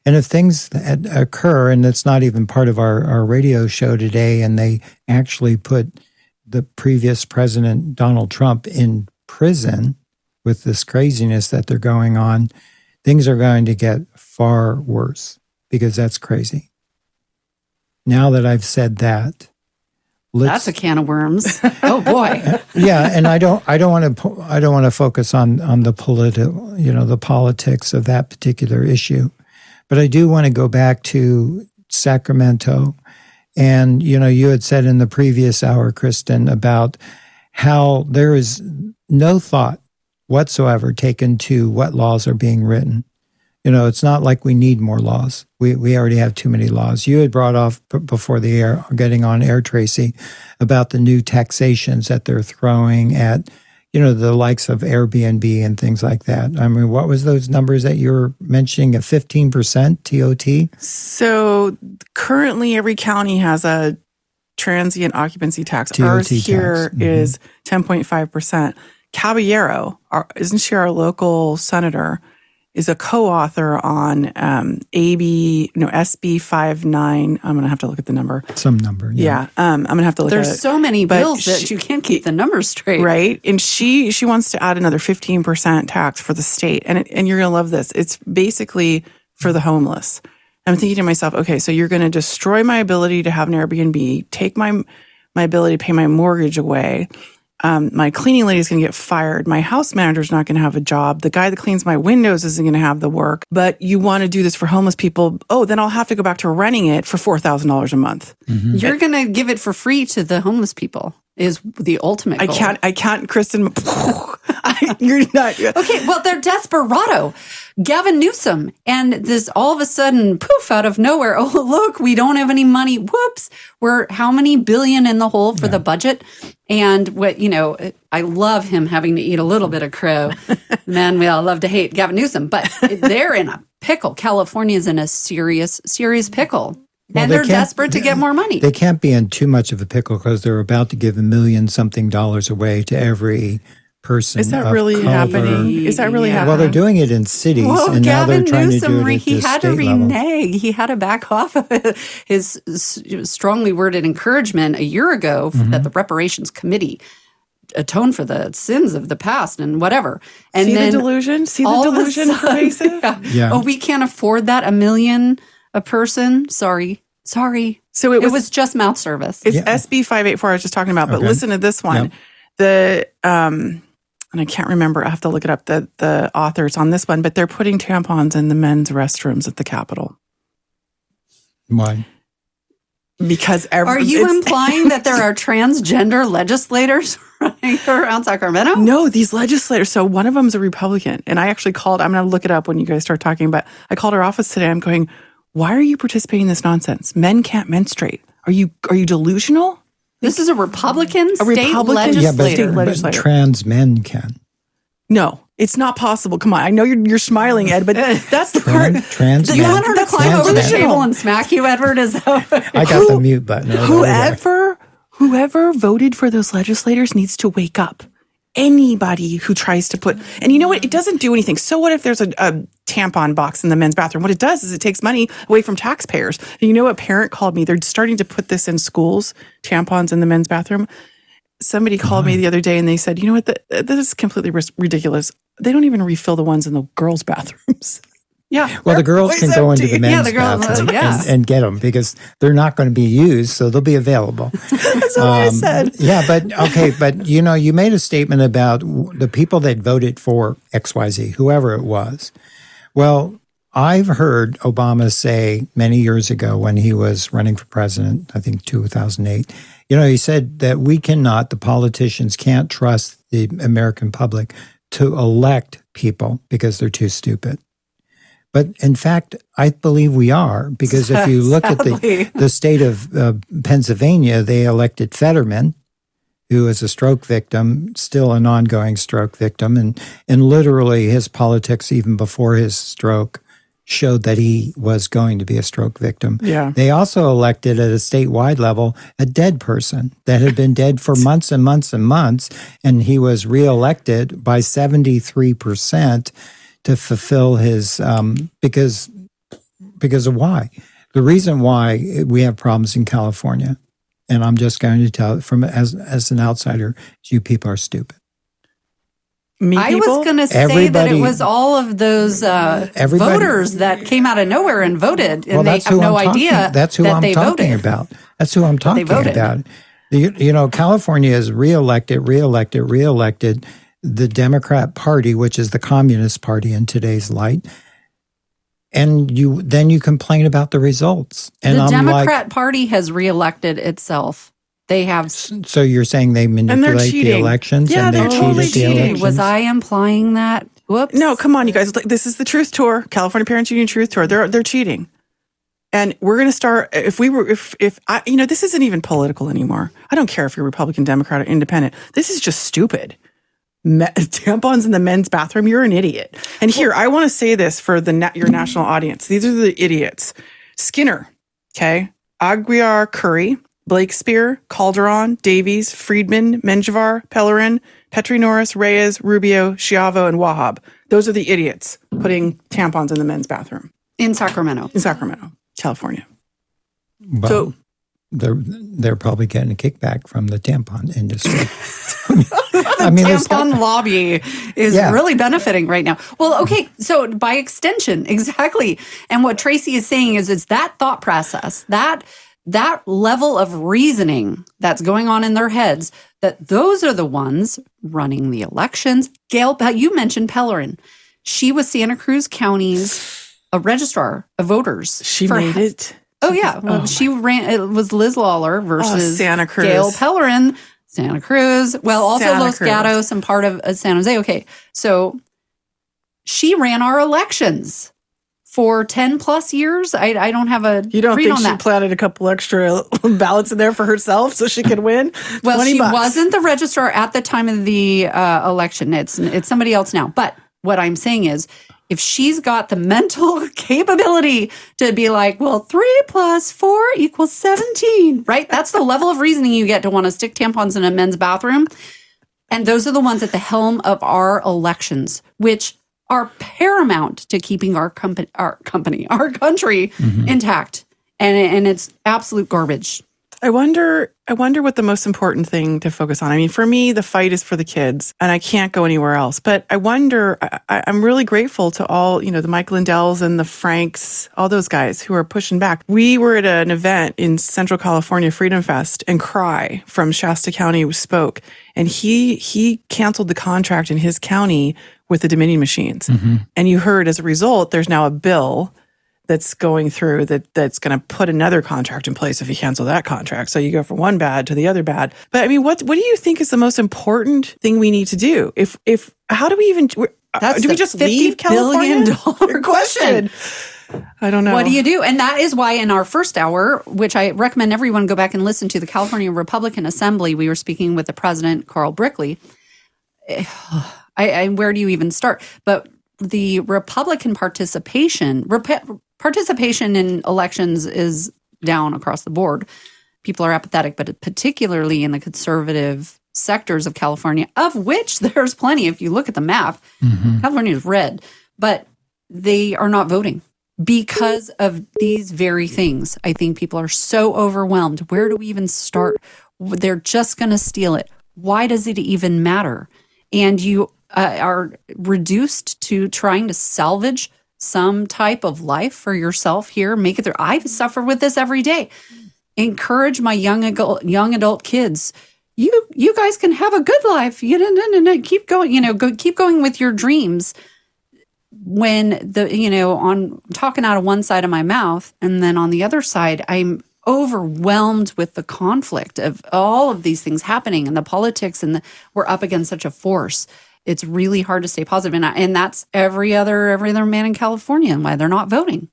Speaker 2: And if things occur, and it's not even part of our, our radio show today, and they actually put the previous president, Donald Trump, in prison, with this craziness that they're going on, things are going to get far worse because that's crazy. Now that I've said that,
Speaker 3: that's a can of worms. oh boy.
Speaker 2: yeah, and I don't I don't want to I don't want to focus on on the political, you know, the politics of that particular issue. But I do want to go back to Sacramento and you know, you had said in the previous hour Kristen about how there is no thought whatsoever taken to what laws are being written. You know, it's not like we need more laws. We we already have too many laws. You had brought off before the air, getting on air, Tracy, about the new taxations that they're throwing at, you know, the likes of Airbnb and things like that. I mean, what was those numbers that you were mentioning? Fifteen percent TOT.
Speaker 4: So currently, every county has a transient occupancy tax. TOT Ours here tax. Mm-hmm. is ten point five percent. Caballero, our, isn't she our local senator, is a co-author on um, AB, no SB five nine. I'm gonna have to look at the number.
Speaker 2: Some number,
Speaker 4: yeah. yeah um, I'm gonna have to look. At There's
Speaker 3: so many bills that you can't keep the numbers straight,
Speaker 4: right? And she she wants to add another 15 percent tax for the state, and it, and you're gonna love this. It's basically for the homeless. I'm thinking to myself, okay, so you're gonna destroy my ability to have an Airbnb, take my my ability to pay my mortgage away um, my cleaning lady is going to get fired. My house manager is not going to have a job. The guy that cleans my windows isn't going to have the work. But you want to do this for homeless people. Oh, then I'll have to go back to renting it for $4,000 a month.
Speaker 3: Mm-hmm. You're going to give it for free to the homeless people is the ultimate goal.
Speaker 4: I can't, I can't, Kristen. I, you're not.
Speaker 3: Okay, well, they're desperado. Gavin Newsom, and this all of a sudden, poof, out of nowhere. Oh, look, we don't have any money. Whoops, we're how many billion in the hole for yeah. the budget? And what you know, I love him having to eat a little bit of crow. Man, we all love to hate Gavin Newsom, but they're in a pickle. California is in a serious, serious pickle
Speaker 2: Well,
Speaker 3: and
Speaker 2: they
Speaker 3: they're
Speaker 2: can't-
Speaker 3: desperate to get more money.
Speaker 2: They can't be in too much of a pickle because they're about to give a million something dollars away to every person.
Speaker 4: Is that
Speaker 2: of
Speaker 4: really
Speaker 2: color.
Speaker 4: happening? Is that really
Speaker 3: Yeah.
Speaker 2: Well, they're doing it in cities,
Speaker 3: well,
Speaker 2: and now they're trying
Speaker 3: Newsom,
Speaker 2: to do it at
Speaker 3: he
Speaker 2: the
Speaker 3: had to
Speaker 2: state level.
Speaker 3: renege. He had to back off of his strongly worded encouragement a year ago
Speaker 2: Mm-hmm.
Speaker 3: that the reparations committee atone for the sins of the past and whatever. And
Speaker 4: See the delusion? See the
Speaker 3: all of a
Speaker 4: delusion
Speaker 3: sudden- yeah.
Speaker 2: Yeah.
Speaker 3: Oh, we can't afford that a million a person. Sorry, sorry.
Speaker 4: So it
Speaker 3: It
Speaker 4: was,
Speaker 3: was, just mouth service.
Speaker 4: it's
Speaker 2: Yeah.
Speaker 4: SB five eight four. I was just talking about, but
Speaker 2: Okay.
Speaker 4: listen to this one.
Speaker 2: Yep.
Speaker 4: The um, and I can't remember. I have to look it up. The the authors on this one, but they're putting tampons in the men's restrooms at the Capitol
Speaker 2: Why?
Speaker 4: because every,
Speaker 3: Are you implying that there are transgender legislators running around Sacramento?
Speaker 4: No, these legislators. So one of them's a Republican, and I actually called. I'm going to look it up when you guys start talking. But I called her office today. I'm going. Why are you participating in this nonsense? Men can't menstruate. Are you are you delusional?
Speaker 3: This is a Republican state
Speaker 4: Republican?
Speaker 2: Yeah, but,
Speaker 3: legislator.
Speaker 2: But trans men can.
Speaker 4: No, it's not possible. Come on, I know you're you're smiling, Ed, but that's the part.
Speaker 2: Trans, trans
Speaker 3: Do you
Speaker 2: men.
Speaker 3: want her to climb over the table and smack you, Edward? Is that
Speaker 2: I got the mute button. over there.
Speaker 4: Whoever whoever voted for those legislators needs to wake up. Anybody who tries to put and you know what, it doesn't do anything. So what if there's a, a tampon box in the men's bathroom? What it does is it takes money away from taxpayers. And you know what? Parent called me. They're starting to put this in schools, tampons in the men's bathroom. Somebody called me the other day and they said, you know what, Th- this is completely ridiculous. They don't even refill the ones in the girls' bathrooms.
Speaker 3: Yeah?
Speaker 2: Well, the girls can go into the
Speaker 3: Yeah,
Speaker 2: men's
Speaker 3: the girls-
Speaker 2: bathroom uh,
Speaker 3: yeah.
Speaker 2: and, and get them because they're not going to be used, so they'll be available.
Speaker 4: That's what I um, said.
Speaker 2: yeah, but okay, but you know, you made a statement about w- the people that voted for XYZ, whoever it was. Well, I've heard Obama say many years ago when he was running for president, I think 2008, you know, he said that we cannot, the politicians can't trust the American public to elect people because they're too stupid. But in fact, I believe we are because if you look at the, the state of uh, Pennsylvania, they elected Fetterman, who is a stroke victim, still an ongoing stroke victim, and and literally his politics even before his stroke showed that he was going to be a stroke victim.
Speaker 4: Yeah.
Speaker 2: They also elected at a statewide level a dead person that had been dead for months and months and months, and he was reelected by seventy three percent to fulfill his um, because because of why the reason why we have problems in California, and I'm just going to tell it from as as an outsider, you people are stupid.
Speaker 4: Me
Speaker 3: I
Speaker 4: people?
Speaker 3: was going to say that it was all of those uh, voters that came out of nowhere and voted, and
Speaker 2: well,
Speaker 3: they have no
Speaker 2: I'm
Speaker 3: idea
Speaker 2: talking. That's who
Speaker 3: that
Speaker 2: I'm
Speaker 3: they
Speaker 2: talking
Speaker 3: voted.
Speaker 2: about. That's who I'm talking about. You, you know, California is reelected, reelected, reelected the Democrat Party, which is the Communist Party in today's light. And you then you complain about the results. And
Speaker 3: the
Speaker 2: I'm
Speaker 3: Democrat Party has reelected itself. They have.
Speaker 2: so you're saying they
Speaker 4: they're
Speaker 2: manipulate the elections
Speaker 4: Yeah,
Speaker 2: and they
Speaker 4: they're
Speaker 2: cheat
Speaker 4: totally
Speaker 2: at the
Speaker 4: cheating.
Speaker 2: elections?
Speaker 3: Was I implying that? Whoops.
Speaker 4: No, come on, you guys. This is the Truth Tour, California Parents Union Truth Tour. They're they're cheating, and we're going to start. If we were, if if I, you know, this isn't even political anymore. I don't care if you're Republican, Democrat, or Independent. This is just stupid. Me- tampons in the men's bathroom. You're an idiot. And here, I want to say this for the na- your national audience. These are the idiots: Skinner, okay, Aguiar, Curry, Blakespear, Calderon, Davies, Friedman, Menjivar, Pellerin, Petrie-Norris, Reyes, Rubio, Schiavo, and Wahab. Those are the idiots putting tampons in the men's bathroom
Speaker 3: in Sacramento.
Speaker 4: in Sacramento, California.
Speaker 2: Well,
Speaker 4: So-
Speaker 2: they're they're probably getting a kickback from the tampon industry.
Speaker 3: the
Speaker 2: I mean, there's
Speaker 3: tampon lobby is
Speaker 2: Yeah.
Speaker 3: really benefiting right now. Well, okay, so by extension, exactly. And what Tracy is saying is it's that thought process, that that level of reasoning that's going on in their heads that those are the ones running the elections. Gail, uh, you mentioned Pellerin. She was Santa Cruz County's a registrar of voters.
Speaker 4: She
Speaker 3: for-
Speaker 4: made it.
Speaker 3: Oh yeah, well, she ran. It was Liz Lawler versus
Speaker 4: Santa Cruz.
Speaker 3: Gail Pellerin, Santa Cruz. Well, also
Speaker 4: Santa
Speaker 3: Los
Speaker 4: Cruz.
Speaker 3: Gatos and part of uh, San Jose. Okay, so she ran our elections for ten plus years. I, I don't have a
Speaker 4: You don't
Speaker 3: read
Speaker 4: think she
Speaker 3: that.
Speaker 4: planted a couple extra ballots in there for herself so she could win?
Speaker 3: well, she
Speaker 4: bucks.
Speaker 3: wasn't the registrar at the time of the uh, election. It's it's somebody else now, but. what I'm saying is, if she's got the mental capability to be like, well, three plus four equals 17, right? That's the level of reasoning you get to want to stick tampons in a men's bathroom. And those are the ones at the helm of our elections, which are paramount to keeping our company, our company, our country
Speaker 2: Mm-hmm.
Speaker 3: intact. And, and it's absolute garbage.
Speaker 4: I wonder I wonder what the most important thing to focus on. I mean, for me, the fight is for the kids and I can't go anywhere else. But I wonder I, I'm really grateful to all, you know, the Mike Lindells and the Franks, all those guys who are pushing back. We were at an event in Central California, Freedom Fest, and Crye from Shasta County spoke. And he he canceled the contract in his county with the Dominion machines. Mm-hmm. And you heard as a result, there's now a bill that's going through that that's going to put another contract in place if you cancel that contract. So you go from one bad to the other bad. But I mean, what what do you think is the most important thing we need to do? If if how do we even
Speaker 3: That's
Speaker 4: do we just
Speaker 3: $50
Speaker 4: leave
Speaker 3: billion
Speaker 4: California?
Speaker 3: question.
Speaker 4: I don't know.
Speaker 3: What do you do? And that is why in our first hour, which I recommend everyone go back and listen to the California Republican Assembly, we were speaking with the president, Carl Brickey. I, I, where do you even start? But the Republican participation, rep- participation in elections is down across the board. People are apathetic, but particularly in the conservative sectors of California, of which there's plenty. If you look at the map, California is red, but they are not voting because of these very things. I think people are so overwhelmed. Where do we even start? They're just going to steal it. Why does it even matter? And you uh, are reduced to trying to salvage some type of life for yourself here. Make it through. I suffer with this every day. Encourage my young adult, young adult kids. You you guys can have a good life. You know, no, no, no. Keep going. You know, go keep going with your dreams when the you know on talking out of one side of my mouth and then on the other side i'm overwhelmed with the conflict of all of these things happening and the politics and the, we're up against such a force it's really hard to stay positive and, I, and that's every other every other man in california and why they're not voting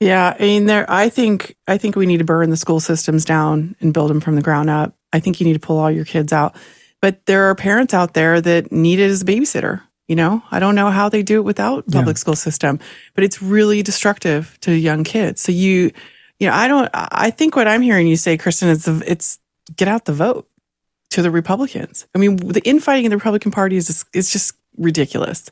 Speaker 4: Yeah, I mean, there. I think I think we need to burn the school systems down and build them from the ground up. I think you need to pull all your kids out. But there are parents out there that need it as a babysitter. You know, I don't know how they do it without public school system, but it's really destructive to young kids. So you, you know, I don't. I think what I'm hearing you say, Kristen, is the, it's get out the vote to the Republicans. I mean, the infighting in the Republican Party is just, is just ridiculous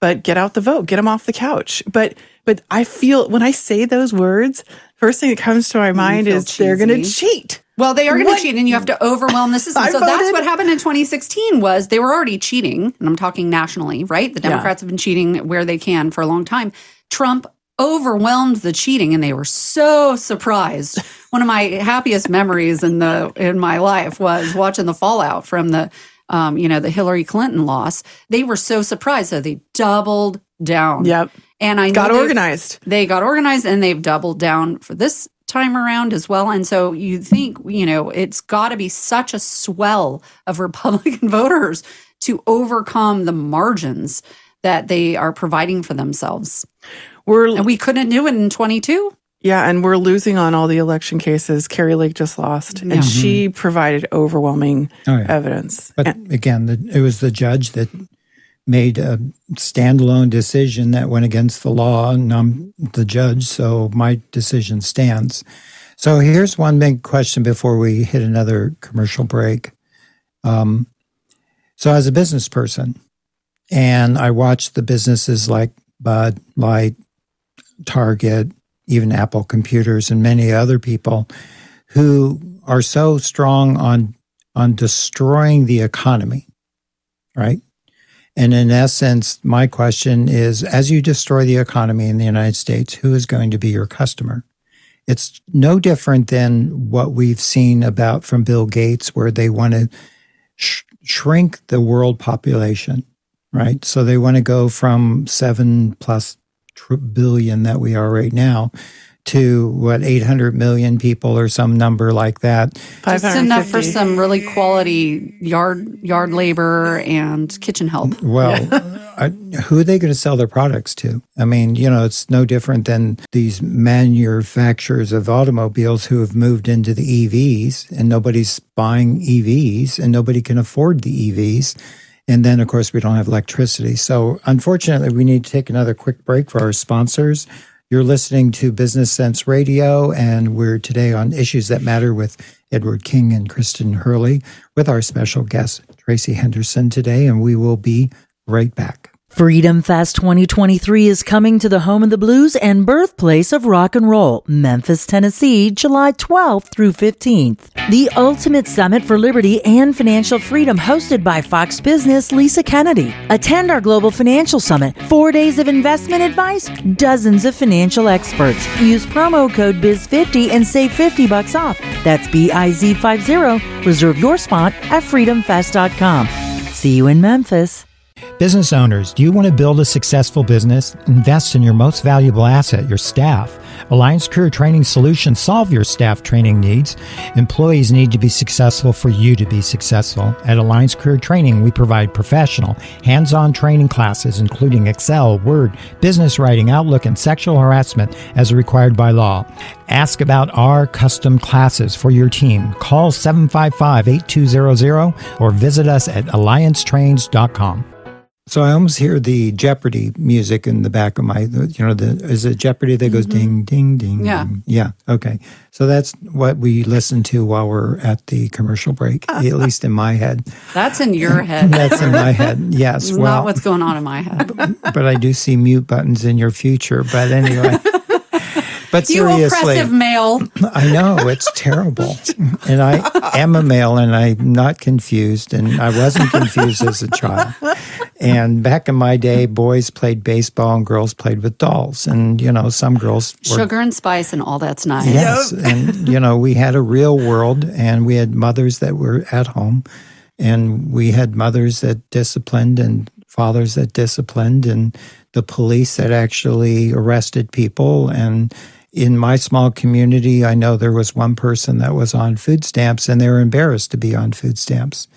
Speaker 4: but get out the vote, get them off the couch. But but I feel when I say those words, first thing that comes to my mind is they're going to cheat.
Speaker 3: Well, they are going to cheat, and you have to overwhelm the system. So that's what happened in 2016. Was they were already cheating, and I'm talking nationally, right? The Democrats have been cheating where they can for a long time. Trump overwhelmed the cheating, and they were so surprised. One of my happiest memories in the in my life was watching the fallout from the, um, you know, the Hillary Clinton loss. They were so surprised, so they doubled down.
Speaker 4: Yep.
Speaker 3: and I
Speaker 4: Got
Speaker 3: they-
Speaker 4: organized.
Speaker 3: they got organized and they've doubled down for this time around as well. And so you think, you know, it's got to be such a swell of Republican voters to overcome the margins that they are providing for themselves.
Speaker 4: We're
Speaker 3: And we couldn't do it in 22.
Speaker 4: yeah, and we're losing on all the election cases. Kari Lake just lost,
Speaker 3: Yeah.
Speaker 4: and she provided overwhelming
Speaker 2: Oh, yeah.
Speaker 4: evidence.
Speaker 2: But again, the, it was the judge that made a standalone decision that went against the law, and I'm the judge, so my decision stands. So here's one big question before we hit another commercial break. Um, so, as a business person, and I watch the businesses like Bud Light, Target, even Apple Computers, and many other people who are so strong on on destroying the economy, right? And in essence, my question is as you destroy the economy in the United States, who is going to be your customer? It's no different than what we've seen about from Bill Gates, where they want to sh- shrink the world population, right? So they want to go from seven plus billion that we are right now to what 800 million people or some number like that
Speaker 3: Just enough for some really quality yard yard labor and kitchen help.
Speaker 2: Well, I, who are they going to sell their products to? I mean, you know, it's no different than these manufacturers of automobiles who have moved into the EVs and nobody's buying EVs and nobody can afford the EVs. And then, of course, we don't have electricity. So, unfortunately, we need to take another quick break for our sponsors. You're listening to Business Cents Radio, and we're today on Issues That Matter with Edward King and Kristen Hurley with our special guest, Tracy Henderson, today, and we will be right back.
Speaker 5: Freedom Fest 2023 is coming to the home of the blues and birthplace of rock and roll, Memphis, Tennessee, July 12th through 15th. The ultimate summit for liberty and financial freedom hosted by Fox Business Lisa Kennedy. Attend our global financial summit. 4 days of investment advice, dozens of financial experts. Use promo code BIZ50 and save 50 bucks off. That's B I Z 50. Reserve your spot at freedomfest.com. See you in Memphis.
Speaker 2: Business owners, do you want to build a successful business? Invest in your most valuable asset, your staff. Alliance Career Training Solutions solve your staff training needs. Employees need to be successful for you to be successful. At Alliance Career Training, we provide professional, hands-on training classes including Excel, Word, business writing, Outlook, and sexual harassment as required by law. Ask about our custom classes for your team. Call 755-8200 or visit us at alliancetrains.com. So I almost hear the Jeopardy music in the back of my, you know, the is it Jeopardy that goes mm-hmm. ding, ding, ding?
Speaker 3: Yeah.
Speaker 2: ding? Yeah. Okay. So that's what we listen to while we're at the commercial break, at least in my head.
Speaker 3: That's in your head.
Speaker 2: That's in my head. Yes. Well,
Speaker 3: not what's going on in my head.
Speaker 2: but I do see mute buttons in your future. But anyway. But
Speaker 3: You
Speaker 2: seriously,
Speaker 3: oppressive male.
Speaker 2: I know it's terrible, and I am a male, and I'm not confused, and I wasn't confused as a child. And back in my day, boys played baseball and girls played with dolls, and you know some girls were
Speaker 3: Sugar and spice and all that's nice.
Speaker 2: Yes. And, you know, we had a real world and we had mothers that were at home and we had mothers that disciplined and fathers that disciplined and the police that actually arrested people. And in my small community, I know there was one person that was on food stamps and they were embarrassed to be on food stamps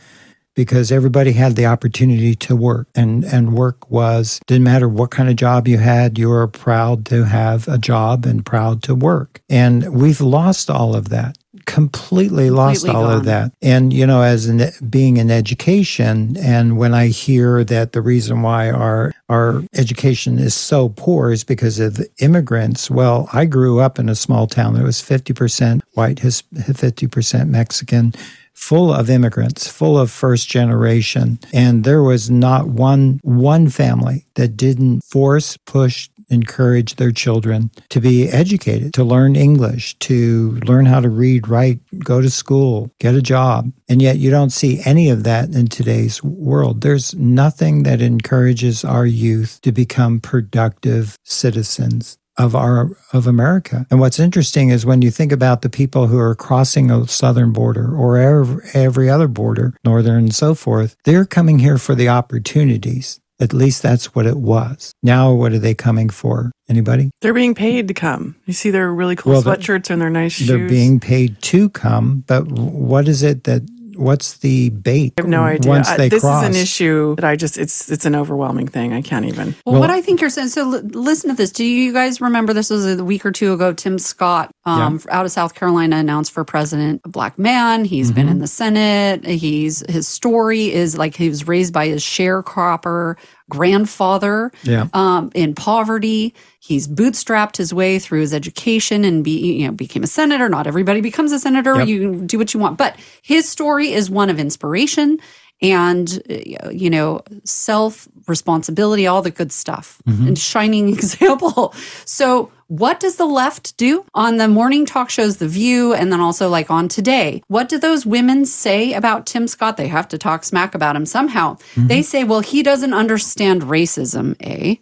Speaker 2: because everybody had the opportunity to work and and work was didn't matter what kind of job you had you were proud to have a job and proud to work. And we've lost all of that completely lost
Speaker 3: Completely
Speaker 2: all of that. And you know as an, being in education and when i hear that the reason why our our education is so poor is because of immigrants well i grew up in a small town that was 50% white 50% mexican full of immigrants, full of first generation, and there was not one one family that didn't force, push, encourage their children to be educated, to learn English, to learn how to read, write, go to school, get a job. And yet you don't see any of that in today's world. There's nothing that encourages our youth to become productive citizens of our of America. And what's interesting is when you think about the people who are crossing a southern border or every, other border, northern and so forth, they're coming here for the opportunities. At least that's what it was. Now what are they coming for? Anybody?
Speaker 4: They're being paid to come. You see their really cool
Speaker 2: Well, they're-
Speaker 4: sweatshirts and their nice shoes.
Speaker 2: They're being paid to come, but what is it that what's the bait?
Speaker 4: I have no idea.
Speaker 2: Once
Speaker 4: I-
Speaker 2: they
Speaker 4: this
Speaker 2: cross.
Speaker 4: is an issue that I just it's it's an overwhelming thing. I can't even.
Speaker 3: Well,
Speaker 2: Well-
Speaker 3: what I think you're saying. So, l- listen to this. Do you guys remember this was a week or two ago? Tim Scott, um, out of South Carolina, announced for president, a black man. He's been
Speaker 2: Mm-hmm.
Speaker 3: in the Senate. He's his story is like he was raised by his sharecropper grandfather
Speaker 2: Yeah.
Speaker 3: um, in poverty. He's bootstrapped his way through his education and be you know became a senator. Not everybody becomes a senator.
Speaker 2: Yep.
Speaker 3: You do what you want, but his story is one of inspiration and uh, you know self responsibility, all the good stuff, and shining example. So. What does the left do on the morning talk shows, The View, and then also like on Today? What do those women say about Tim Scott? They have to talk smack about him somehow. They say, well, he doesn't understand racism, A.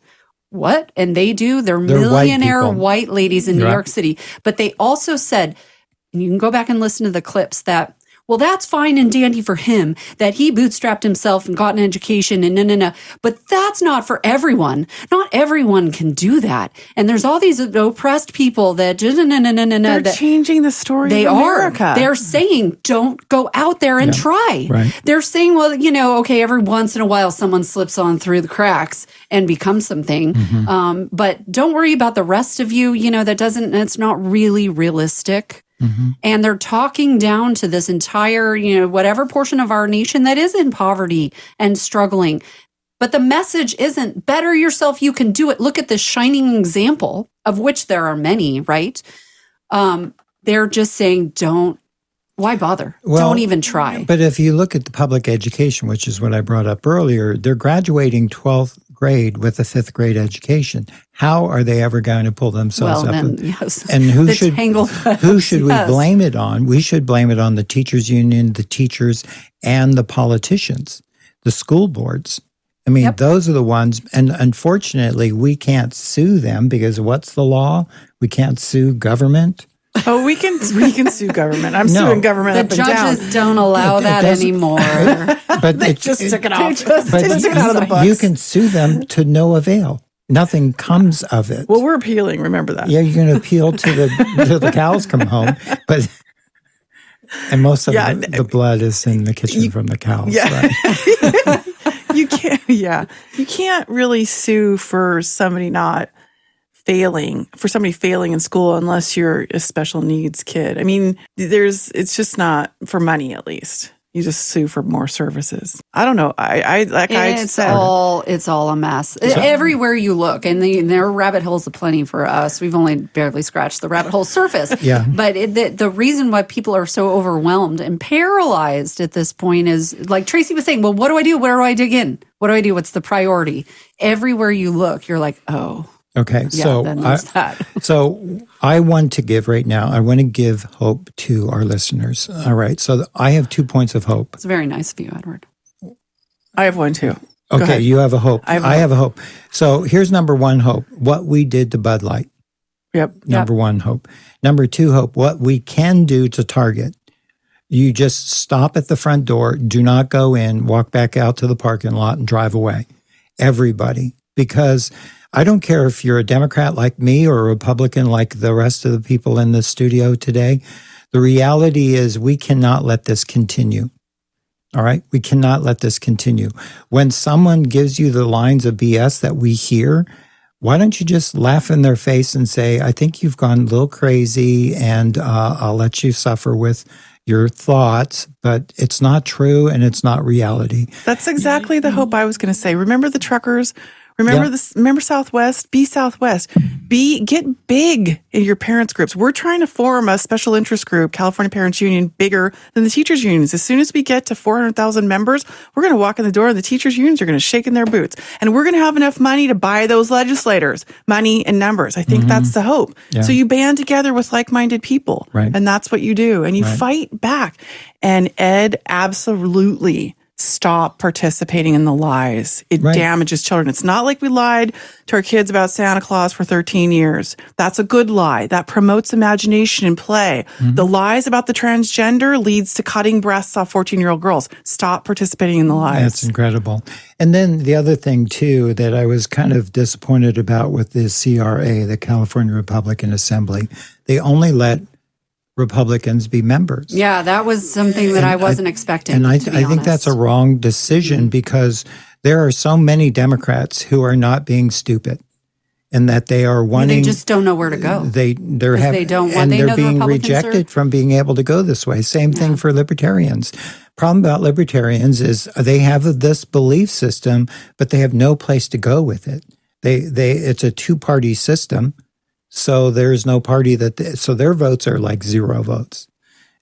Speaker 3: What? And they do. They're,
Speaker 2: They're
Speaker 3: millionaire
Speaker 2: people.
Speaker 3: white ladies in New
Speaker 2: Right.
Speaker 3: York City. But they also said, and you can go back and listen to the clips that, well, that's fine and dandy for him that he bootstrapped himself and got an education and no, no, no. But that's not for everyone. Not everyone can do that. And there's all these oppressed people that, no, no, no, no, no, no.
Speaker 4: They're
Speaker 3: that-
Speaker 4: changing the story.
Speaker 3: they
Speaker 4: of
Speaker 3: are. They're saying, don't go out there and try.
Speaker 2: right.
Speaker 3: They're saying, well, you know, okay, every once in a while someone slips on through the cracks and becomes something.
Speaker 2: Mm-hmm.
Speaker 3: Um, but don't worry about the rest of you. You know, that doesn't, it's not really realistic. And they're talking down to this entire, you know, whatever portion of our nation that is in poverty and struggling. But the message isn't better yourself, you can do it. Look at this shining example, of which there are many, right? Um, they're just saying, don't, why bother?
Speaker 2: Well,
Speaker 3: don't even try.
Speaker 2: But if you look at the public education, which is what I brought up earlier, they're graduating 12th grade with a fifth grade education. How are they ever going to pull themselves
Speaker 3: Well,
Speaker 2: up?
Speaker 3: then,
Speaker 2: with-
Speaker 3: yes.
Speaker 2: And who should who should we blame it on? We should blame it on the teachers union, the teachers, and the politicians, the school boards. I mean,
Speaker 3: Yep.
Speaker 2: those are the ones, and unfortunately, we can't sue them because what's the law? We can't sue government.
Speaker 4: Oh, we can we can sue government. I'm
Speaker 2: No.
Speaker 4: suing government
Speaker 3: The
Speaker 4: up and down.
Speaker 3: judges don't allow
Speaker 2: It- it
Speaker 3: that
Speaker 2: doesn't-
Speaker 3: anymore.
Speaker 2: But
Speaker 4: They
Speaker 2: it-
Speaker 4: just
Speaker 2: it-
Speaker 4: took it off.
Speaker 3: just-
Speaker 2: but
Speaker 4: They just took it out of the
Speaker 2: you-
Speaker 4: books.
Speaker 2: you can sue them to no avail. Nothing comes of it.
Speaker 4: well, we're appealing. Remember that.
Speaker 2: yeah, you're going to appeal to the till the cows come home, but and most of
Speaker 4: Yeah,
Speaker 2: the, the blood is in the kitchen from the cows.
Speaker 4: Yeah.
Speaker 2: right?
Speaker 4: you can't yeah you can't really sue for somebody not failing for somebody failing in school unless you're a special needs kid. I mean there's it's just not for money at least. You just sue for more services. I don't know. I i like i
Speaker 3: it's
Speaker 4: said
Speaker 3: all it's all a mess. Everywhere you look and the, there are rabbit holes aplenty for us. We've only barely scratched the rabbit hole surface.
Speaker 2: Yeah.
Speaker 3: but it, the, the reason why people are so overwhelmed and paralyzed at this point is like tracy was saying well what do i do? Where do i dig in? What do i do? What's the priority? Everywhere you look you're like oh
Speaker 2: Okay,
Speaker 3: yeah
Speaker 2: so I,
Speaker 3: that
Speaker 2: so I want to give right now. I want to give hope to our listeners. All right, so I have two points of hope.
Speaker 3: it's very nice of you edward
Speaker 4: i have one too Go
Speaker 2: Okay,
Speaker 4: ahead.
Speaker 2: you have a hope.
Speaker 4: I have a
Speaker 2: I have a hope. So here's number one hope: what we did to Bud Light.
Speaker 4: yep
Speaker 2: Number one hope. Number two hope: what we can do to Target. You just stop at the front door. Do not go in. Walk back out to the parking lot and drive away. Everybody, because I don't care if you're a Democrat like me or a Republican like the rest of the people in the studio today. The reality is we cannot let this continue. All right. We cannot let this continue. When someone gives you the lines of BS that we hear, why don't you just laugh in their face and say, I think you've gone a little crazy and uh, I'll let you suffer with your thoughts, but it's not true and it's not reality.
Speaker 4: that's exactly the hope i was going to say remember the truckers remember
Speaker 2: Yeah.
Speaker 4: this remember southwest? Be southwest. Be get big in your parents groups. We're trying to form a special interest group california parents union bigger than the teachers unions. As soon as we get to 400000 members we're going to walk in the door and the teachers unions are going to shake in their boots. And we're going to have enough money to buy those legislators money and numbers. I think that's the hope.
Speaker 2: Mm-hmm. Yeah.
Speaker 4: so you band together with like-minded people
Speaker 2: Right.
Speaker 4: and that's what you do. And you fight back. And ed absolutely stop participating in the lies. It
Speaker 2: Right.
Speaker 4: damages children. It's not like we lied to our kids about santa claus for 13 years. That's a good lie. That promotes imagination and play.
Speaker 2: Mm-hmm.
Speaker 4: the lies about the transgender leads to cutting breasts off 14 year old girls. Stop participating in the lies.
Speaker 2: That's incredible. And then the other thing, too, that I was kind of disappointed about with the CRA, the California Republican Assembly, they only let Republicans be members.
Speaker 3: yeah that was something that i wasn't expecting
Speaker 2: And I, I think that's a wrong decision mm-hmm. because there are so many Democrats who are not being stupid and that they are wanting they
Speaker 3: just don't know where to go
Speaker 2: they they're having
Speaker 3: they don't want-
Speaker 2: and
Speaker 3: they
Speaker 2: they're
Speaker 3: know the
Speaker 2: being
Speaker 3: are-
Speaker 2: rejected from being able to go this way. Same thing for libertarians. Problem about libertarians is they have this belief system, but they have no place to go with it. They they it's a two party system, so there's no party that they, so their votes are like zero votes,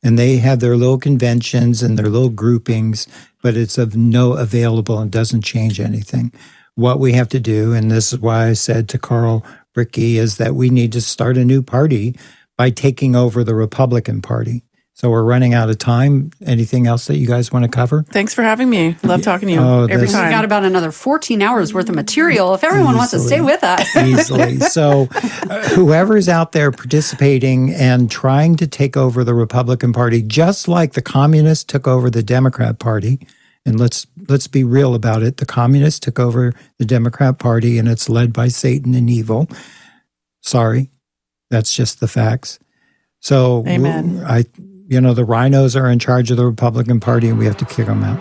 Speaker 2: and they have their little conventions and their little groupings, but it's of no available and doesn't change anything. What we have to do, and this is why I said to Carl Brickey, is that we need to start a new party by taking over the Republican Party. So we're running out of time. Anything else that you guys want to cover?
Speaker 4: thanks for having me love talking to you
Speaker 2: Oh,
Speaker 4: every
Speaker 2: this-
Speaker 3: we got about another 14 hours worth of material if everyone wants to stay with us
Speaker 2: easily. So, uh, whoever's out there participating and trying to take over the Republican Party, just like the communists took over the Democrat Party, and let's let's be real about it, the communists took over the Democrat Party, and it's led by Satan and evil. Sorry, that's just the facts. So,
Speaker 4: Amen.
Speaker 2: I, you know, the rhinos are in charge of the Republican Party, and we have to kick them out.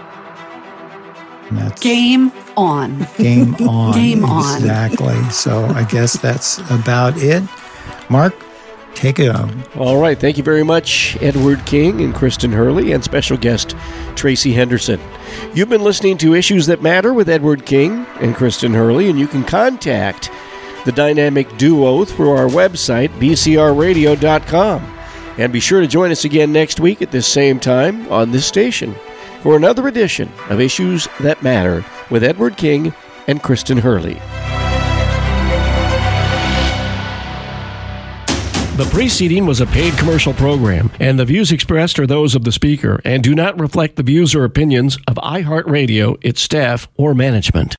Speaker 2: That's
Speaker 3: game on
Speaker 2: Game on.
Speaker 3: Game on.
Speaker 2: Exactly. So I guess that's about it. Mark, Take it home.
Speaker 1: All right. Thank you very much, Edward King and Kristen Hurley, and special guest Tracy Henderson. You've been listening to Issues That Matter with Edward King and Kristen Hurley, and you can contact the dynamic duo through our website, bcrradio.com. And be sure to join us again next week at this same time on this station for another edition of Issues That Matter with Edward King and Kristen Hurley. The preceding was a paid commercial program, and the views expressed are those of the speaker and do not reflect the views or opinions of iHeartRadio, its staff, or management.